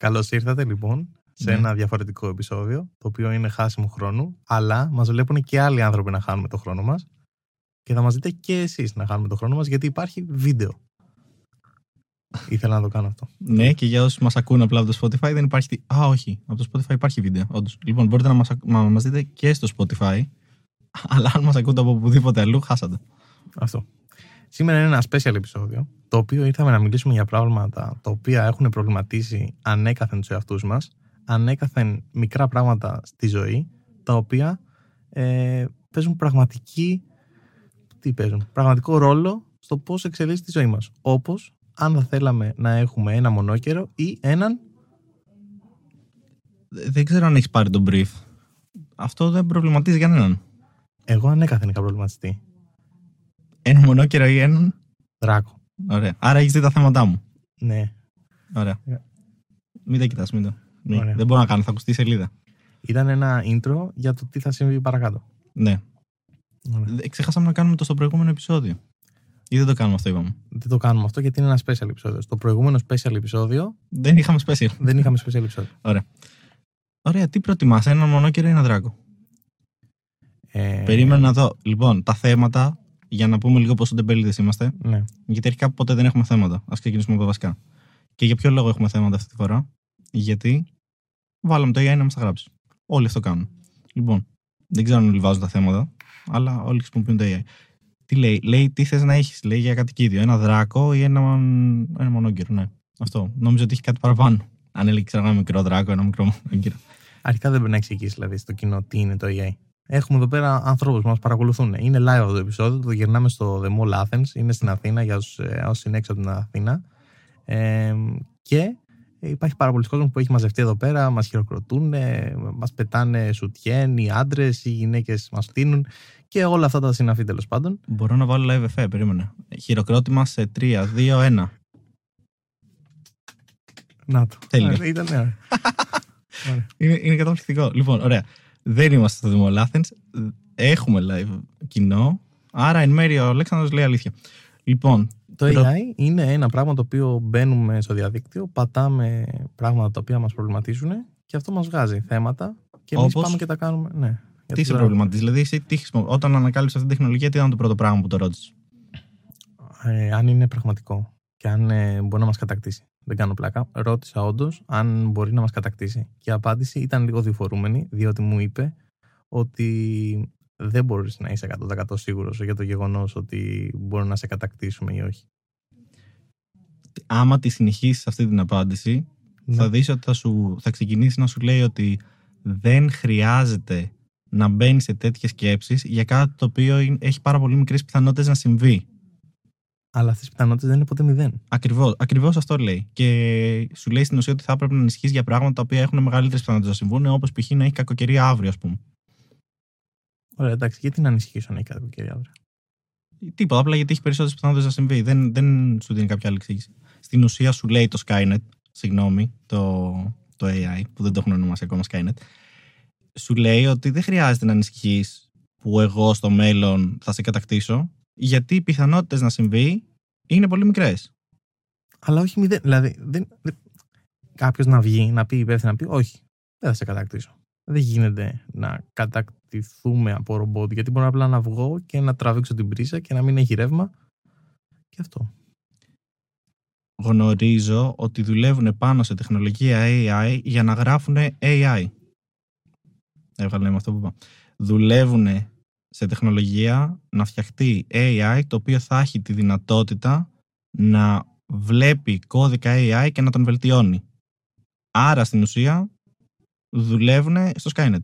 Καλώς ήρθατε λοιπόν σε Ναι. ένα διαφορετικό επεισόδιο, το οποίο είναι χάσιμο χρόνου, αλλά μας βλέπουν και άλλοι άνθρωποι να χάνουμε το χρόνο μας. Και θα μας δείτε και εσείς να χάνουμε το χρόνο μας, γιατί υπάρχει βίντεο. Ήθελα να το κάνω αυτό. Ναι, και για όσους μας ακούνε απλά από το Spotify δεν υπάρχει. τι- Α, όχι. Από το Spotify υπάρχει βίντεο. Όντως. Λοιπόν, μπορείτε να μας να μας δείτε και στο Spotify. Αλλά αν μας ακούτε από οπουδήποτε αλλού, χάσατε. Αυτό. Σήμερα είναι ένα special επεισόδιο, το οποίο ήρθαμε να μιλήσουμε για πράγματα τα οποία έχουν προβληματίσει ανέκαθεν τους εαυτούς μας, ανέκαθεν μικρά πράγματα στη ζωή, τα οποία ε, παίζουν πραγματική. Τι παίζουν, πραγματικό ρόλο στο πώς εξελίσσεται τη ζωή μας. Όπως αν θα θέλαμε να έχουμε ένα μονόκερο ή έναν. Δε- Δεν ξέρω αν έχεις πάρει τον brief. Αυτό δεν προβληματίζει κανέναν. Εγώ ανέκαθεν είχα προβληματιστεί. Ένα μονόκερο ή έναν. Δράκο. Ωραία. Άρα έχεις δει τα θέματά μου. Ναι. Ωραία. Yeah. Μην τα κοιτάς, μην το. Μην. Ωραία. Δεν μπορώ να κάνω, θα ακουστεί η σελίδα. Ήταν ένα intro για το τι θα συμβεί παρακάτω. Ναι. Ωραία. Δε- Ξεχάσαμε να κάνουμε το στο προηγούμενο επεισόδιο. Ή δεν το κάνουμε αυτό, είπαμε. Δεν το κάνουμε αυτό γιατί είναι ένα special επεισόδιο. Στο προηγούμενο special επεισόδιο Δεν είχαμε special. δεν είχαμε special επεισόδιο. Ωραία, τι προτιμάς, ένα μονόκερο ή ένα δράκο; Ε, Περίμενα να δω. Λοιπόν, τα θέματα, για να πούμε λίγο πόσο τεμπέληδες είμαστε, Ναι. γιατί αρχικά ποτέ δεν έχουμε θέματα. Α ξεκινήσουμε από τα βασικά. Και για ποιο λόγο έχουμε θέματα αυτή τη φορά, Γιατί βάλαμε το AI να μας τα γράψει. Όλοι αυτό κάνουν. Λοιπόν, δεν ξέρω αν όλοι βάζουν τα θέματα, αλλά όλοι χρησιμοποιούν το AI. Τι λέει, λέει τι θες να έχεις, λέει για κατοικίδιο, ένα δράκο ή ένα, ένα μονόκερο, ναι. Αυτό. Νόμιζα ότι έχει κάτι παραπάνω. Αν έλεγε ξέρω, ένα μικρό δράκο, ένα μικρό μονόκερο. Αρχικά δεν πρέπει να εξηγήσει δηλαδή στο κοινό τι είναι το AI. Έχουμε εδώ πέρα ανθρώπους που μας παρακολουθούν. Είναι live αυτό το επεισόδιο. Το γυρνάμε στο The Mall Athens. Είναι στην Αθήνα για όσους είναι έξω από την Αθήνα. Ε, και υπάρχει πάρα πολλοί κόσμος που έχει μαζευτεί εδώ πέρα. Μας χειροκροτούν, μας πετάνε σουτιέν, οι άντρες, οι γυναίκες μας φτύνουν και όλα αυτά τα συναφή τέλος πάντων. Μπορώ να βάλω live εφέ, περίμενε. Χειροκρότημα σε 3, 2, 1. Να το. Τέλεια. Ε, Ήταν, ωραία. Ωραία. Είναι, είναι καταπληκτικό. Λοιπόν, ωραία. Δεν είμαστε στο Δημο Athens. Έχουμε live κοινό. Άρα εν μέρει ο Αλέξανδρος λέει αλήθεια. Λοιπόν, Το Ρω- AI είναι ένα πράγμα το οποίο μπαίνουμε στο διαδίκτυο, πατάμε πράγματα τα οποία μας προβληματίζουν και αυτό μας βγάζει θέματα και εμείς Όπως; πάμε και τα κάνουμε. Ναι. Για τι το σε δρόμο. προβληματίζει, δηλαδή εσύ τι χρησιμο... όταν ανακάλυψες αυτή την τεχνολογία, τι ήταν το πρώτο πράγμα που το ρώτησες; Ε, αν είναι πραγματικό και αν ε, μπορεί να μας κατακτήσει. Δεν κάνω πλάκα. Ρώτησα όντως αν μπορεί να μας κατακτήσει. Και η απάντηση ήταν λίγο διφορούμενη, διότι μου είπε ότι δεν μπορείς να είσαι 100% σίγουρος για το γεγονός ότι μπορούν να σε κατακτήσουμε ή όχι. Άμα τη συνεχίσεις αυτή την απάντηση, Ναι. θα δεις ότι θα, σου, θα ξεκινήσει να σου λέει ότι δεν χρειάζεται να μπαίνει σε τέτοιες σκέψεις για κάτι το οποίο είναι- έχει πάρα πολύ μικρές πιθανότητες να συμβεί. Αλλά αυτές οι πιθανότητες δεν είναι ποτέ μηδέν. Ακριβώς ακριβώς αυτό λέει. Και σου λέει στην ουσία ότι θα έπρεπε να ενισχύσεις για πράγματα τα οποία έχουν μεγαλύτερες πιθανότητες να συμβούν, όπως π.χ. να έχει κακοκαιρία αύριο, ας πούμε. Ωραία, εντάξει, γιατί να ανησυχήσω να έχει κάτι αύριο; Τίποτα, απλά γιατί έχει περισσότερες πιθανότητες να συμβεί. Δεν, δεν σου δίνει κάποια άλλη εξήγηση. Στην ουσία σου λέει το Skynet, συγγνώμη, το, το AI, που δεν το έχουν ονομάσει ακόμα Skynet, σου λέει ότι δεν χρειάζεται να ανησυχεί που εγώ στο μέλλον θα σε κατακτήσω, γιατί οι πιθανότητες να συμβεί είναι πολύ μικρές. Αλλά όχι μηδέν. Δηλαδή, δεν, δεν... κάποιος να βγει, να πει υπεύθυνα, να πει Όχι, δεν θα σε κατακτήσω. Δεν γίνεται να κατακτηθούμε από ρομπότ, γιατί μπορεί απλά να βγω και να τραβήξω την πρίσα και να μην έχει ρεύμα. Και αυτό. γνωρίζω ότι δουλεύουν πάνω σε τεχνολογία AI για να γράφουν AI. Έβγαλε με αυτό που είπα. Δουλεύουν σε τεχνολογία να φτιαχτεί AI το οποίο θα έχει τη δυνατότητα να βλέπει κώδικα AI και να τον βελτιώνει. Άρα στην ουσία δουλεύουν στο Skynet.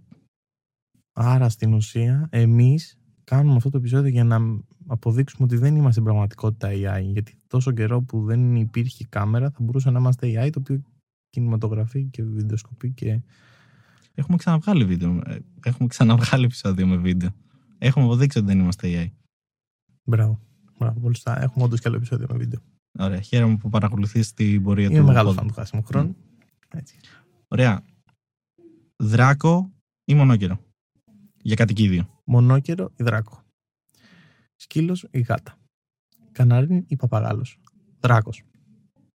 Άρα στην ουσία, εμείς κάνουμε αυτό το επεισόδιο για να αποδείξουμε ότι δεν είμαστε στην πραγματικότητα AI. Γιατί τόσο καιρό που δεν υπήρχε κάμερα, θα μπορούσε να είμαστε AI, το οποίο κινηματογραφεί και βιντεοσκοπεί και. Έχουμε ξαναβγάλει βίντεο. ε, Έχουμε ξαναβγάλει επεισόδιο με βίντεο. Έχουμε αποδείξει ότι δεν είμαστε AI. Μπράβο. Μπράβο, πολύ σωστά. Έχουμε όντως και άλλο επεισόδιο με βίντεο. Ωραία. Χαίρομαι που παρακολουθείς την πορεία Είμαι του. μεγάλος pod. φαν του χάσιμου χρόνου. Έτσι. Ωραία. Δράκο ή μονόκερο. Για κατοικίδιο. Μονόκερο ή δράκο; Σκύλος ή γάτα; Κανάριν ή παπαγάλος; Δράκος.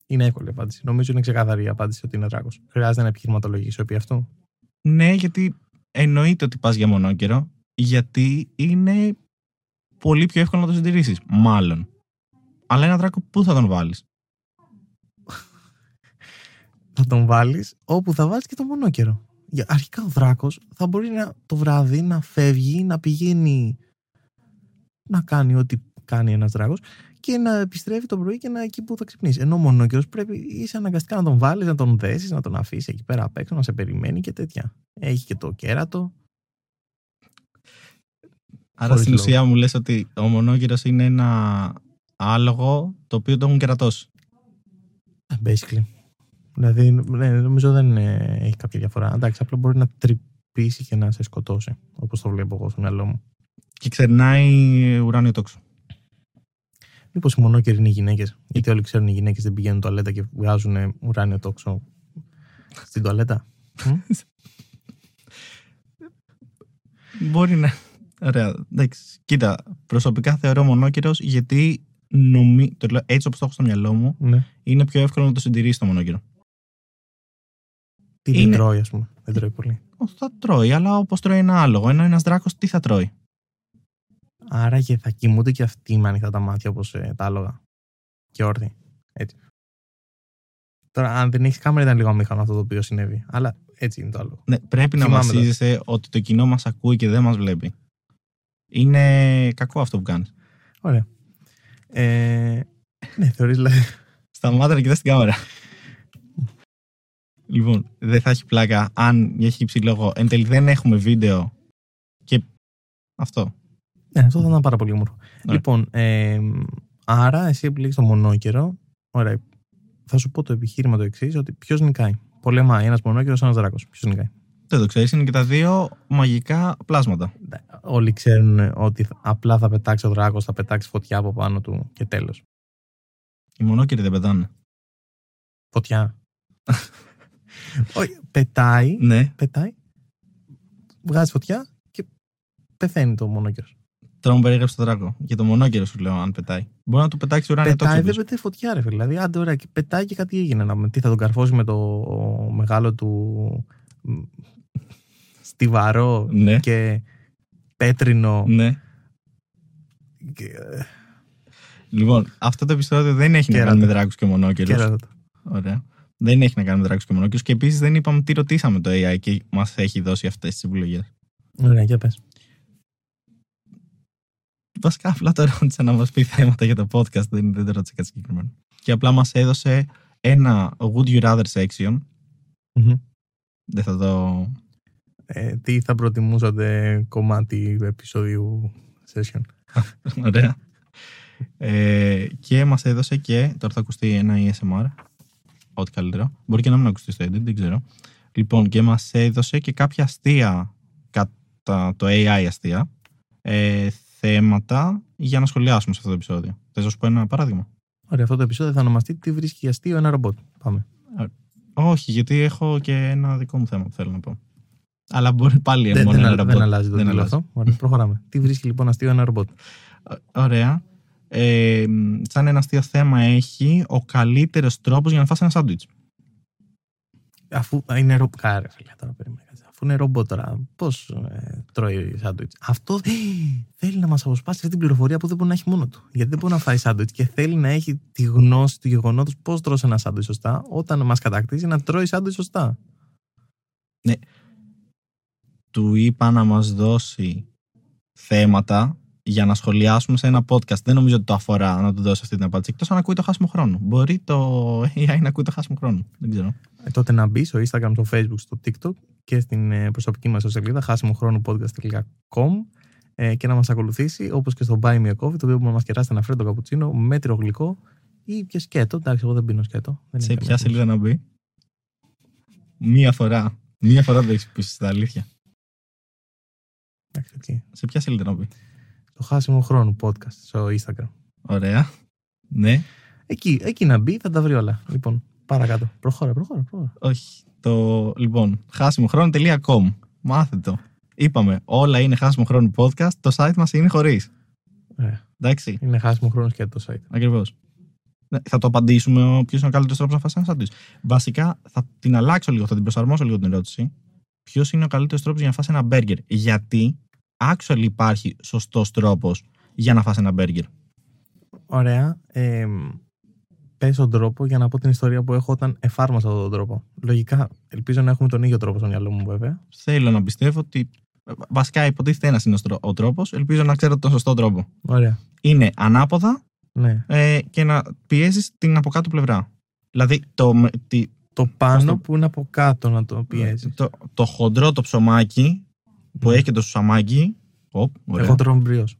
Είναι εύκολη η απάντηση. Νομίζω είναι ξεκάθαρη η απάντηση ότι είναι δράκος. Χρειάζεται να επιχειρηματολογήσω επί αυτού. Ναι, γιατί εννοείται ότι πας για μονόκερο, γιατί είναι πολύ πιο εύκολο να το συντηρήσεις. Μάλλον. Αλλά ένα δράκο πού θα τον βάλεις; Θα τον βάλεις όπου θα βάλεις και το μονόκερο. Για- Αρχικά ο δράκος θα μπορεί να, το βράδυ να φεύγει, να πηγαίνει να κάνει ό,τι κάνει ένας δράκος και να επιστρέφει το πρωί και να εκεί που θα ξυπνήσει. Ενώ ο μονόκερος πρέπει είσαι αναγκαστικά να τον βάλεις, να τον δέσεις, να τον αφήσεις εκεί πέρα απ' έξω, να σε περιμένει και τέτοια. Έχει και το κέρατο. Άρα Χωρίς στην λόγο. ουσία μου λες ότι ο μονόκερος είναι ένα άλογο το οποίο το έχουν κερατώσει. Ε, Basically. Δηλαδή, ναι, νομίζω δεν ε, έχει κάποια διαφορά. Εντάξει, απλά μπορεί να τρυπήσει και να σε σκοτώσει. Όπως το βλέπω εγώ στο μυαλό μου. Και ξερνάει ουράνιο τόξο. Μήπως οι μονόκεροι είναι οι γυναίκες; Γιατί όλοι ξέρουν οι γυναίκες δεν πηγαίνουν τουαλέτα και βγάζουν ουράνιο τόξο στην τουαλέτα; Μμ; Μπορεί να. Ωραία. Εντάξει. Κοίτα, προσωπικά θεωρώ μονόκερο γιατί νομι... το λέω έτσι όπως το έχω στο μυαλό μου, ναι. είναι πιο εύκολο να το συντηρήσει το μονόκερο. Τι δεν Είναι- τρώει, ας πούμε. Δεν τρώει πολύ. Όχι, θα τρώει, αλλά όπως τρώει ένα άλογο. Ενώ ένας δράκος τι θα τρώει; Άρα και θα κοιμούνται και αυτοί με ανοιχτά τα μάτια όπως τα άλογα. Και όρθιοι. Έτσι. Τώρα, αν δεν έχεις κάμερα, ήταν λίγο αμήχανο αυτό το οποίο συνέβη. Αλλά έτσι είναι το άλλο. Ναι, πρέπει να Θυμάμαι το. βασίζεσαι ότι το κοινό μας ακούει και δεν μας βλέπει. Είναι κακό αυτό που κάνεις. Ωραία. Ε, ναι, θεωρείς δηλαδή. Σταμάτα να κοιτάς την κάμερα. λοιπόν, δεν θα έχει πλάκα αν έχει υψηλό λόγο. Εν τέλει δεν έχουμε βίντεο. Και αυτό. Ναι, αυτό θα ήταν πάρα πολύ όμορφο. Ναι. Λοιπόν, ε, άρα εσύ επιλέγεις το μονόκερο. Ωραία. Θα σου πω το επιχείρημα το εξής: ότι ποιος νικάει. Πολεμάει ένας μονόκερο, ένας δράκος. Ποιος νικάει. Δεν το ξέρεις, είναι και τα δύο μαγικά πλάσματα. Όλοι ξέρουν ότι θα- απλά θα πετάξει ο δράκος, θα πετάξει φωτιά από πάνω του και τέλος. Οι μονόκεροι δεν πετάνε. Φωτιά. Όχι, πετάει, Ναι, πετάει, βγάζει φωτιά και πεθαίνει το μονόκερο. τώρα μου περιέγραψε το δράκο. Για το μονόκερο σου λέω, αν πετάει. Μπορεί να του πετάξει ουράνιο Πετάει, τόξο. δεν πίσω. πετάει φωτιά, ρε φίλε. Δηλαδή, άντε, ωραία, και πετάει και κάτι έγινε. Να, με- τι θα τον καρφώσει με το μεγάλο του μ, στιβαρό Ναι, και πέτρινο. ναι. Και, ε, Λοιπόν, αυτό το επεισόδιο δεν έχει να Κέρατα. κάνει με δράκους και μονόκερου. κέρατα το. Ωραία. Δεν έχει να κάνει με δράκους και μονόκερου. Και επίσης δεν είπαμε τι ρωτήσαμε το AI και μας έχει δώσει αυτές τις επιλογές. Ωραία, για πες. Βασικά, απλά το ρώτησα να μας πει θέματα για το podcast. Δεν, δεν το ρώτησα κάτι συγκεκριμένο. Και απλά μας έδωσε ένα Would you rather section. Μμμ. Δεν θα το. Ε, τι θα προτιμούσατε κομμάτι επεισοδίου session; Ωραία. Ε, και μας έδωσε και. Τώρα θα ακουστεί ένα ESMR. Ό,τι καλύτερο. Μπορεί και να μην ακουστεί στο edit, δεν ξέρω. Λοιπόν, και μας έδωσε και κάποια αστεία κατά το AI αστεία. Ε, θέματα για να σχολιάσουμε σε αυτό το επεισόδιο. Θες να σου πω ένα παράδειγμα; Ωραία, αυτό το επεισόδιο θα ονομαστεί Τι βρίσκει αστείο ένα ρομπότ. Πάμε. Όχι, γιατί έχω και ένα δικό μου θέμα που θέλω να πω. Αλλά μπορεί πάλι Δεν, μόνο δεν, ένα α- ρομπότ. δεν αλλάζει το Δεν τίτλο αλλάζει. αυτό. Ωραία, προχωράμε. Τι βρίσκει λοιπόν αστείο ένα ρομπότ; Ω- Ωραία. Ε, σαν ένα αστείο θέμα έχει ο καλύτερος τρόπος για να φας ένα σάντουιτς. Αφού είναι ρομπότ. Κάρε, φίλε, τώρα περίμενε. κάτσε. Αφού είναι ρομπότ τώρα, πώς ε, τρώει σάντουιτς; Αυτό θέλει να μας αποσπάσει αυτή την πληροφορία που δεν μπορεί να έχει μόνο του. Γιατί δεν μπορεί να φάει σάντουιτς και θέλει να έχει τη γνώση του γεγονότος πώς τρώσει ένα σάντουιτς σωστά, όταν μας κατακτήσει να τρώει σάντουιτς σωστά. Του είπα να μας δώσει θέματα για να σχολιάσουμε σε ένα podcast. Δεν νομίζω ότι το αφορά να του δώσει αυτή την απάντηση. Εκτός αν ακούει το χάσιμο χρόνο. Μπορεί το AI να ακούει το χάσιμο χρόνο. Δεν ξέρω. Ε, τότε να μπει στο Instagram, στο Facebook, στο TikTok και στην ε, προσωπική μας σελίδα χάσιμο χρόνο podcast.com ε, και να μας ακολουθήσει όπως και στο Buy Me a Coffee, το οποίο μπορεί να μας κεράσει ένα φρέντο καπουτσίνο, μέτριο γλυκό ή και σκέτο. Εντάξει, εγώ δεν πίνω σκέτο. Δεν σε είναι ποια καμία σελίδα να μπει; Μία φορά. Μία φορά το έχεις πει στα αλήθεια. Εντάξει, εκεί. Σε ποια σελίδα να μπει; Το χάσιμο χρόνο podcast στο Instagram. Ωραία. Ναι. Εκεί, εκεί να μπει, θα τα βρει όλα. Λοιπόν, παρακάτω. Προχώρα, προχώρα. προχώρα. Όχι. Το, λοιπόν, χάσιμοχρόνο.com. Μάθε το. Είπαμε, όλα είναι χάσιμο χρόνο podcast. Το site μας είναι χωρίς. Ωραία. Εντάξει. Είναι χάσιμο χρόνος και το site. Ακριβώς. Ναι, Θα το απαντήσουμε ποιος είναι ο καλύτερος τρόπος να φας ένα σάντουιτς. Βασικά θα την αλλάξω λίγο, θα την προσαρμόσω λίγο την ερώτηση. Ποιος είναι ο καλύτερος τρόπος για να φας ένα μπέργκερ; Γιατί actually υπάρχει σωστός τρόπος για να φας ένα μπέργκερ. Ωραία. Ε, πες τον τρόπο για να πω την ιστορία που έχω όταν εφάρμοσα αυτόν τον τρόπο. Λογικά, ελπίζω να έχουμε τον ίδιο τρόπο στο μυαλό μου, βέβαια. Θέλω να πιστεύω ότι. Βασικά υποτίθεται ένας είναι ο τρόπος. Ελπίζω να ξέρω τον σωστό τρόπο. Ωραία. Είναι ανάποδα Ναι. ε, και να πιέζεις την από κάτω πλευρά. Δηλαδή το, με- τη, Το πάνω το- που είναι από κάτω να το πιέζεις. το, το χοντρό το ψωμάκι που Ναι. έχει και το σουσαμάκι. Οπ, ωραία. Εγώ τρώω μπριός.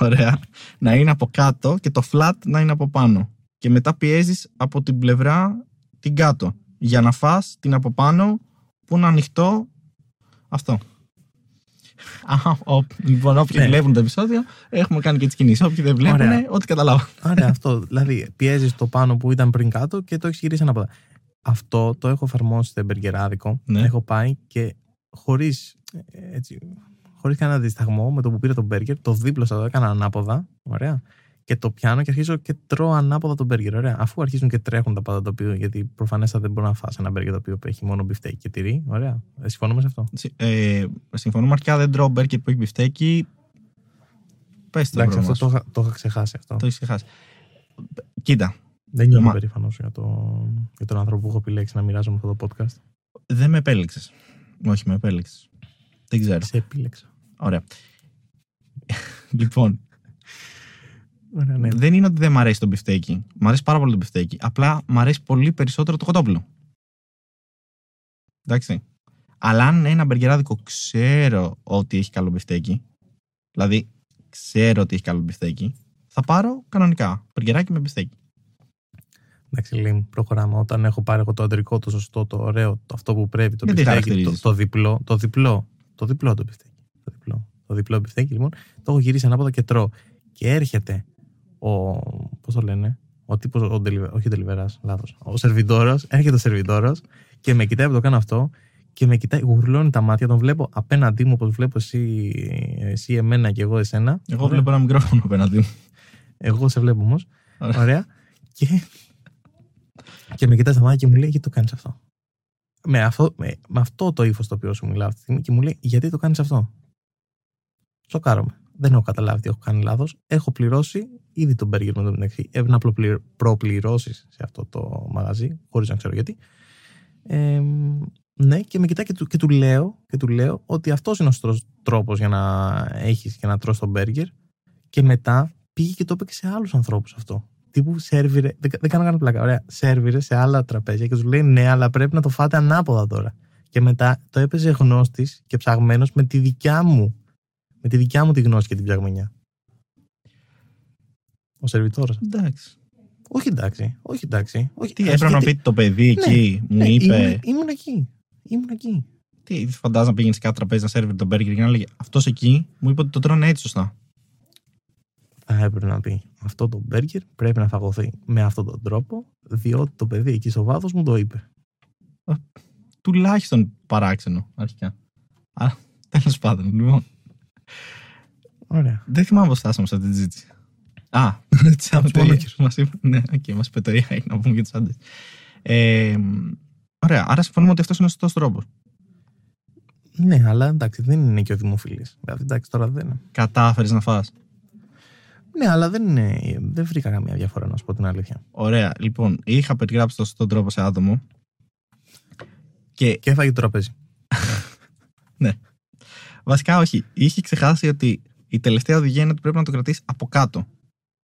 Ωραία. Να είναι από κάτω και το flat να είναι από πάνω. Και μετά πιέζεις από την πλευρά την κάτω. Για να φας την από πάνω που είναι ανοιχτό αυτό. Α, ο, λοιπόν, όποιοι Ναι. βλέπουν το επεισόδιο, έχουμε κάνει και τις κινήσεις. Όποιοι δεν βλέπουν, Ωραία. ό,τι καταλάβω. Ωραία, αυτό. Δηλαδή, πιέζεις το πάνω που ήταν πριν κάτω και το έχεις γυρίσει ανάποδα. Αυτό το έχω εφαρμόσει στο εμπεργκεράδικο. Ναι. Έχω πάει και χωρίς έτσι, χωρίς κανένα δισταγμό με το που πήρα το μπέργκερ, το δίπλωσα, το έκανα ανάποδα. Ωραία. Και το πιάνω και αρχίζω και τρώω ανάποδα το μπέργκερ. Ωραία. Αφού αρχίζουν και τρέχουν τα πάντα το οποίο, γιατί προφανέστατα δεν μπορεί να φας ένα μπέργκερ το οποίο έχει μόνο μπιφτέκι και τυρί. Ωραία. Ε, συμφωνούμε σε αυτό; Συ- Ε, συμφωνούμε αρχικά, δεν τρώω μπέρκερ που έχει μπιφτέκι. Πες το Εντάξει, πρόβλημα αυτό σου. το, είχα- το είχα ξεχάσει αυτό. Το έχεις ξεχάσει. Κοίτα, Δεν νιώθω Μα- περήφανος για, το, για τον άνθρωπο που έχω επιλέξει να μοιράζομαι αυτό το podcast. δεν με επέλεξες. Όχι, με επέλεξες. Δεν ξέρω. Σε επέλεξα. Ωραία. λοιπόν, Ωραία, ναι. δεν είναι ότι δεν μ' αρέσει το μπιφτέκι. Μ' αρέσει πάρα πολύ το μπιφτέκι. Απλά μ' αρέσει πολύ περισσότερο το κοτόπουλο. Εντάξει. Αλλά αν ένα μπεργκεράδικο ξέρω ότι έχει καλό μπιφτέκι, δηλαδή ξέρω ότι έχει καλό μπιφτέκι, θα πάρω κανονικά. Μπεργκεράκι με μπιφτέκι. Εντάξει, Λίμ, προχωράμε. Όταν έχω πάρει εγώ το αντρικό, το σωστό, το ωραίο, το αυτό που πρέπει, το Γιατί μπιφτέκι, το, χαρακτηρίζεις; το διπλό, το διπλό, το διπλό το μπιφτέκι. Το διπλό, το διπλό μπιφτέκι, λοιπόν, το έχω γυρίσει ανάποδα και τρώω. Και έρχεται ο. Πώς το λένε, ο τύπος, ο deliver- όχι ο Ντελιβεράς, λάθος. Ο σερβιτόρος, έρχεται ο σερβιτόρος και με κοιτάει που το κάνω αυτό και με κοιτάει, γουρλώνει τα μάτια, τον βλέπω απέναντί μου όπως βλέπω εσύ, εσύ εμένα και εγώ εσένα. Εγώ Ωραία. βλέπω ένα μικρόφωνο απέναντί μου. Εγώ σε βλέπω όμως. Ωραία. Ωραία. και, και με κοιτάει στα μάτια και μου λέει: Γιατί το κάνεις αυτό; Με αυτό, με, με αυτό το ύφος το οποίο σου μιλάω αυτή τη στιγμή και μου λέει: Γιατί το κάνεις αυτό; Σοκάρομαι. Δεν έχω καταλάβει τι έχω κάνει λάθος. Έχω πληρώσει ήδη τον μπέργκερ με το μεταξύ. Έπρεπε να προπλη- προπληρώσεις σε αυτό το μαγαζί, χωρίς να ξέρω γιατί. Ε, ναι, και με κοιτάει και του, και του λέω, και του λέω ότι αυτός είναι ο τρόπος για να έχεις και να τρως τον μπέργκερ. Και μετά πήγε και το είπε και σε άλλους ανθρώπους αυτό. Τύπου σερβιρε, δεν, δεν κάνω καν πλάκα. Ωραία, σερβιρε σε άλλα τραπέζια και τους λέει ναι, αλλά πρέπει να το φάτε ανάποδα τώρα. Και μετά το έπαιζε γνώστης και ψαγμένος με τη δικιά μου. Με τη δικιά μου τη γνώση και την ψαγμενιά. Ο σερβιτόρο. Εντάξει. Όχι εντάξει, όχι εντάξει. Όχι, Τι ας έπρεπε να γιατί- πει το παιδί εκεί, μου Ναι, είπε. Ήμουν, ήμουν εκεί. Ήμουν εκεί. Τι φαντάζομαι να πήγαινε σε κάθε τραπέζι να σερβιρ τον μπέργκερ και να λέγε Αυτός εκεί μου είπε ότι το τρώνε έτσι σωστά. Θα έπρεπε να πει αυτό το μπέργκερ πρέπει να φαγωθεί με αυτόν τον τρόπο, διότι το παιδί εκεί στο βάθος μου το είπε. Τουλάχιστον παράξενο αρχικά. Αλλά τέλος πάντων, λοιπόν. Ωραία. Δεν θυμάμαι πώς φτάσαμε σε αυτή τη συζήτηση. Α, τις τους πόνοκερ. Μας είπε. Ναι, οκ, μας είπε το AI να πούμε για του άντρες. Ε, ωραία, άρα συμφωνούμε ότι αυτός είναι ο σωστός τρόπος. Ναι, αλλά εντάξει, δεν είναι και ο δημοφιλής. Δηλαδή, εντάξει, τώρα δεν είναι. Κατάφερες να φας. Ναι, αλλά δεν, είναι, δεν βρήκα καμία διαφορά, να σου πω την αλήθεια. Ωραία, λοιπόν, είχα περιγράψει το σωστό τρόπο σε άτομο. Και Και έφαγε το τραπέζι. βασικά όχι. Είχε ξεχάσει ότι η τελευταία οδηγία είναι ότι πρέπει να το κρατήσεις από κάτω.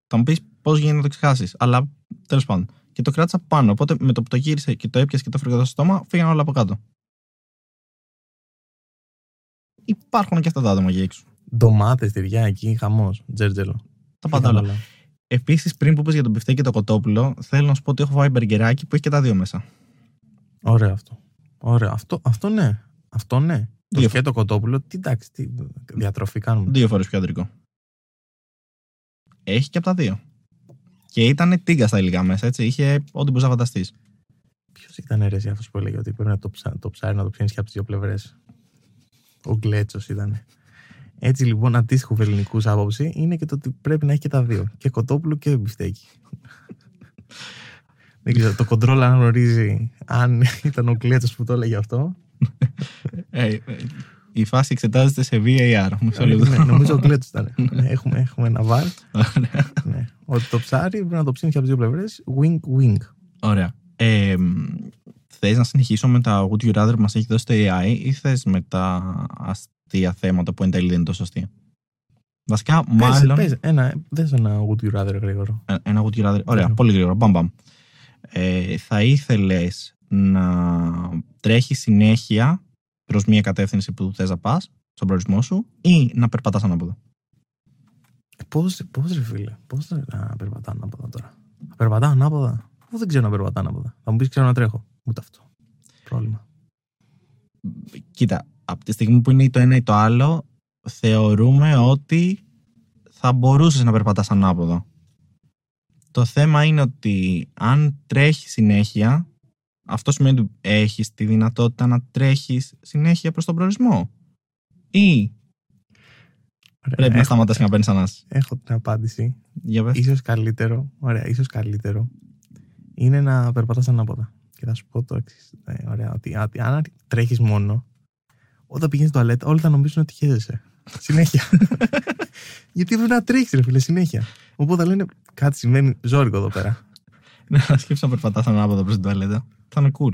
Θα μου πεις πώς γίνεται να το ξεχάσεις. Αλλά τέλος πάντων. Και το κράτησα από πάνω. Οπότε με το που το γύρισε και το έπιασε και το έφερε στο στόμα, φύγαν όλα από κάτω. Υπάρχουν και αυτά τα άτομα για έξω. Ντομάτες, τυριά εκεί, χαμός, τζέρτζελο. Τα πάντα όλα. Επίσης, πριν που είπε για τον πιφτέκι και το κοτόπουλο, θέλω να σου πω ότι έχω φάει μπεργκεράκι που έχει και τα δύο μέσα. Ωραίο αυτό. Ωραίο. Αυτό, αυτό ναι. Αυτό ναι. Το Δύο σκέτο κοτόπουλο, τι εντάξει, τι διατροφή κάνουμε. Δύο φορές πιο αντρικό. Έχει και από τα δύο. Και ήταν τίγκα στα υλικά μέσα, έτσι. Είχε ό,τι μπορούσε να φανταστείς. Ποιος ήταν αίρεση αυτός που έλεγε ότι πρέπει να το, ψά, το ψάρι να το ψήνεις και από τις δύο πλευρές. Ο Γκλέτσος ήταν. Έτσι λοιπόν, αντίστοιχο ελληνικούς άποψη είναι και το ότι πρέπει να έχει και τα δύο. Και κοτόπουλο και μπιφτέκι. Δεν ξέρω, το κοντρόλ αν γνωρίζει αν ήταν ο Κλέτσος που το έλεγε αυτό. Ε, ε, η φάση εξετάζεται σε VAR. Μισό λεπτό. Ναι, νομίζω ο Κλέτσος ήταν. Ναι, έχουμε, έχουμε ένα βάρ. Ωραία. Ναι. Ότι το ψάρι πρέπει να το ψήνει και από τις δύο πλευρές. Wing, wing. Ωραία. Ε, θες να συνεχίσω με τα Would You Rather που μας έχει δώσει το AI ή θες με τα αστεία θέματα που εν τέλει δεν είναι τόσο αστεία. Βασικά, Παίζει, μάλλον... παίζει. Ένα, δες ένα would you rather γρήγορο. Ε, Ένα Would You Rather. Ωραία, Ναι. πολύ γρήγορα. Μπαμ, μπαμ. Ε, θα ήθελες να τρέχεις συνέχεια προς μια κατεύθυνση που θες να πας στον προορισμό σου ή να περπατάς ανάποδα; Πώς, πώς ρε φίλε, πώς να περπατάω ανάποδα τώρα. Να περπατάω ανάποδα; Αφού δεν ξέρω να περπατάω ανάποδα. Θα μου πεις ξέρω να τρέχω. Ούτε αυτό. Πρόβλημα. Κοίτα, από τη στιγμή που είναι ή το ένα ή το άλλο, θεωρούμε ότι θα μπορούσες να περπατάς ανάποδα. Το θέμα είναι ότι αν τρέχεις συνέχεια, αυτό σημαίνει ότι έχεις τη δυνατότητα να τρέχεις συνέχεια προς τον προορισμό. Ή Ωραία, πρέπει να έχω, σταματάς και να παίρνεις ανάσης. έχω την απάντηση. Για πες. Ίσως καλύτερο, ωραία, ίσως καλύτερο είναι να περπατάς ανάποδα. Και θα σου πω το εξής. ωραία, ότι, ότι αν τρέχεις μόνο, όταν πηγαίνεις στο τουαλέτα, όλοι θα νομίζουν ότι χέζεσαι. Συνέχεια. Γιατί πρέπει να τρέχεις ρε φίλε, συνέχεια. Οπότε θα λένε κάτι συμβαίνει ζώρικο εδώ πέρα. Ναι, να σκέψεις να περπατάς ανάποδα προς την τουαλέτα. Θα είναι cool.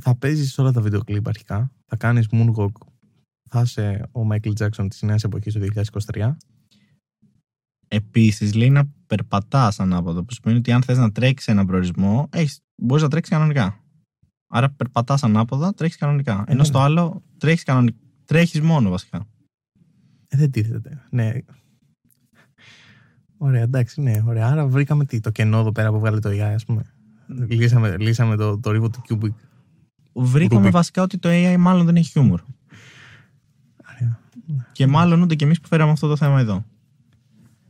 θα παίζεις όλα τα βίντεο κλιπ αρχικά. Θα κάνεις moonwalk. Θα είσαι ο Michael Jackson της νέας εποχής του 2023. Επίσης, λέει να περπατάς ανάποδα. Που σημαίνει ότι αν θες να τρέξεις έναν προορισμό, μπορείς να τρέξεις κανονικά. Άρα περπατάς ανάποδα, τρέχεις κανονικά. Ενώ ναι. στο άλλο τρέχεις κανονικά. Τρέχεις μόνο βασικά. Ε, δεν τίθεται. Ναι. Ωραία, εντάξει, ναι, ωραία. Άρα βρήκαμε τι, το κενό εδώ πέρα που βγάλε το AI, ας πούμε. Λύσαμε, λύσαμε το, το ρήβο του Cubic. Βρήκαμε Rubik. βασικά ότι το AI μάλλον δεν έχει χιούμορ. Ωραία. Και μάλλον ούτε κι εμείς που φέραμε αυτό το θέμα εδώ.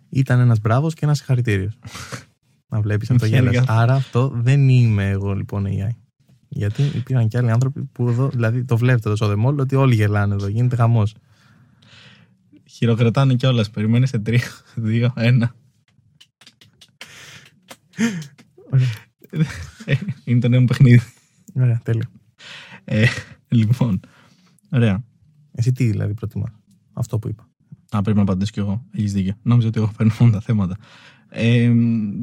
Ήταν ένας μπράβος και ένας συγχαρητήριος. να βλέπεις αυτό Χαίρομαι. γέλας. Άρα αυτό δεν είμαι εγώ λοιπόν AI. Γιατί υπήρχαν και άλλοι άνθρωποι που εδώ, δηλαδή το βλέπετε εδώ στο δεμόλ, ότι όλοι γελάνε εδώ, γίνεται χαμός. Χειροκροτάνε κιόλας. Περιμένει σε 3, 2, 1. Είναι το νέο μου παιχνίδι. Ωραία, τέλεια. Ε, λοιπόν. Ωραία. Εσύ τι δηλαδή προτιμάς; Αυτό που είπα. Α, πρέπει να απαντήσω κι εγώ. Έχεις δίκιο. Νόμιζα ότι εγώ παίρνω μόνο τα θέματα. Ε, μ,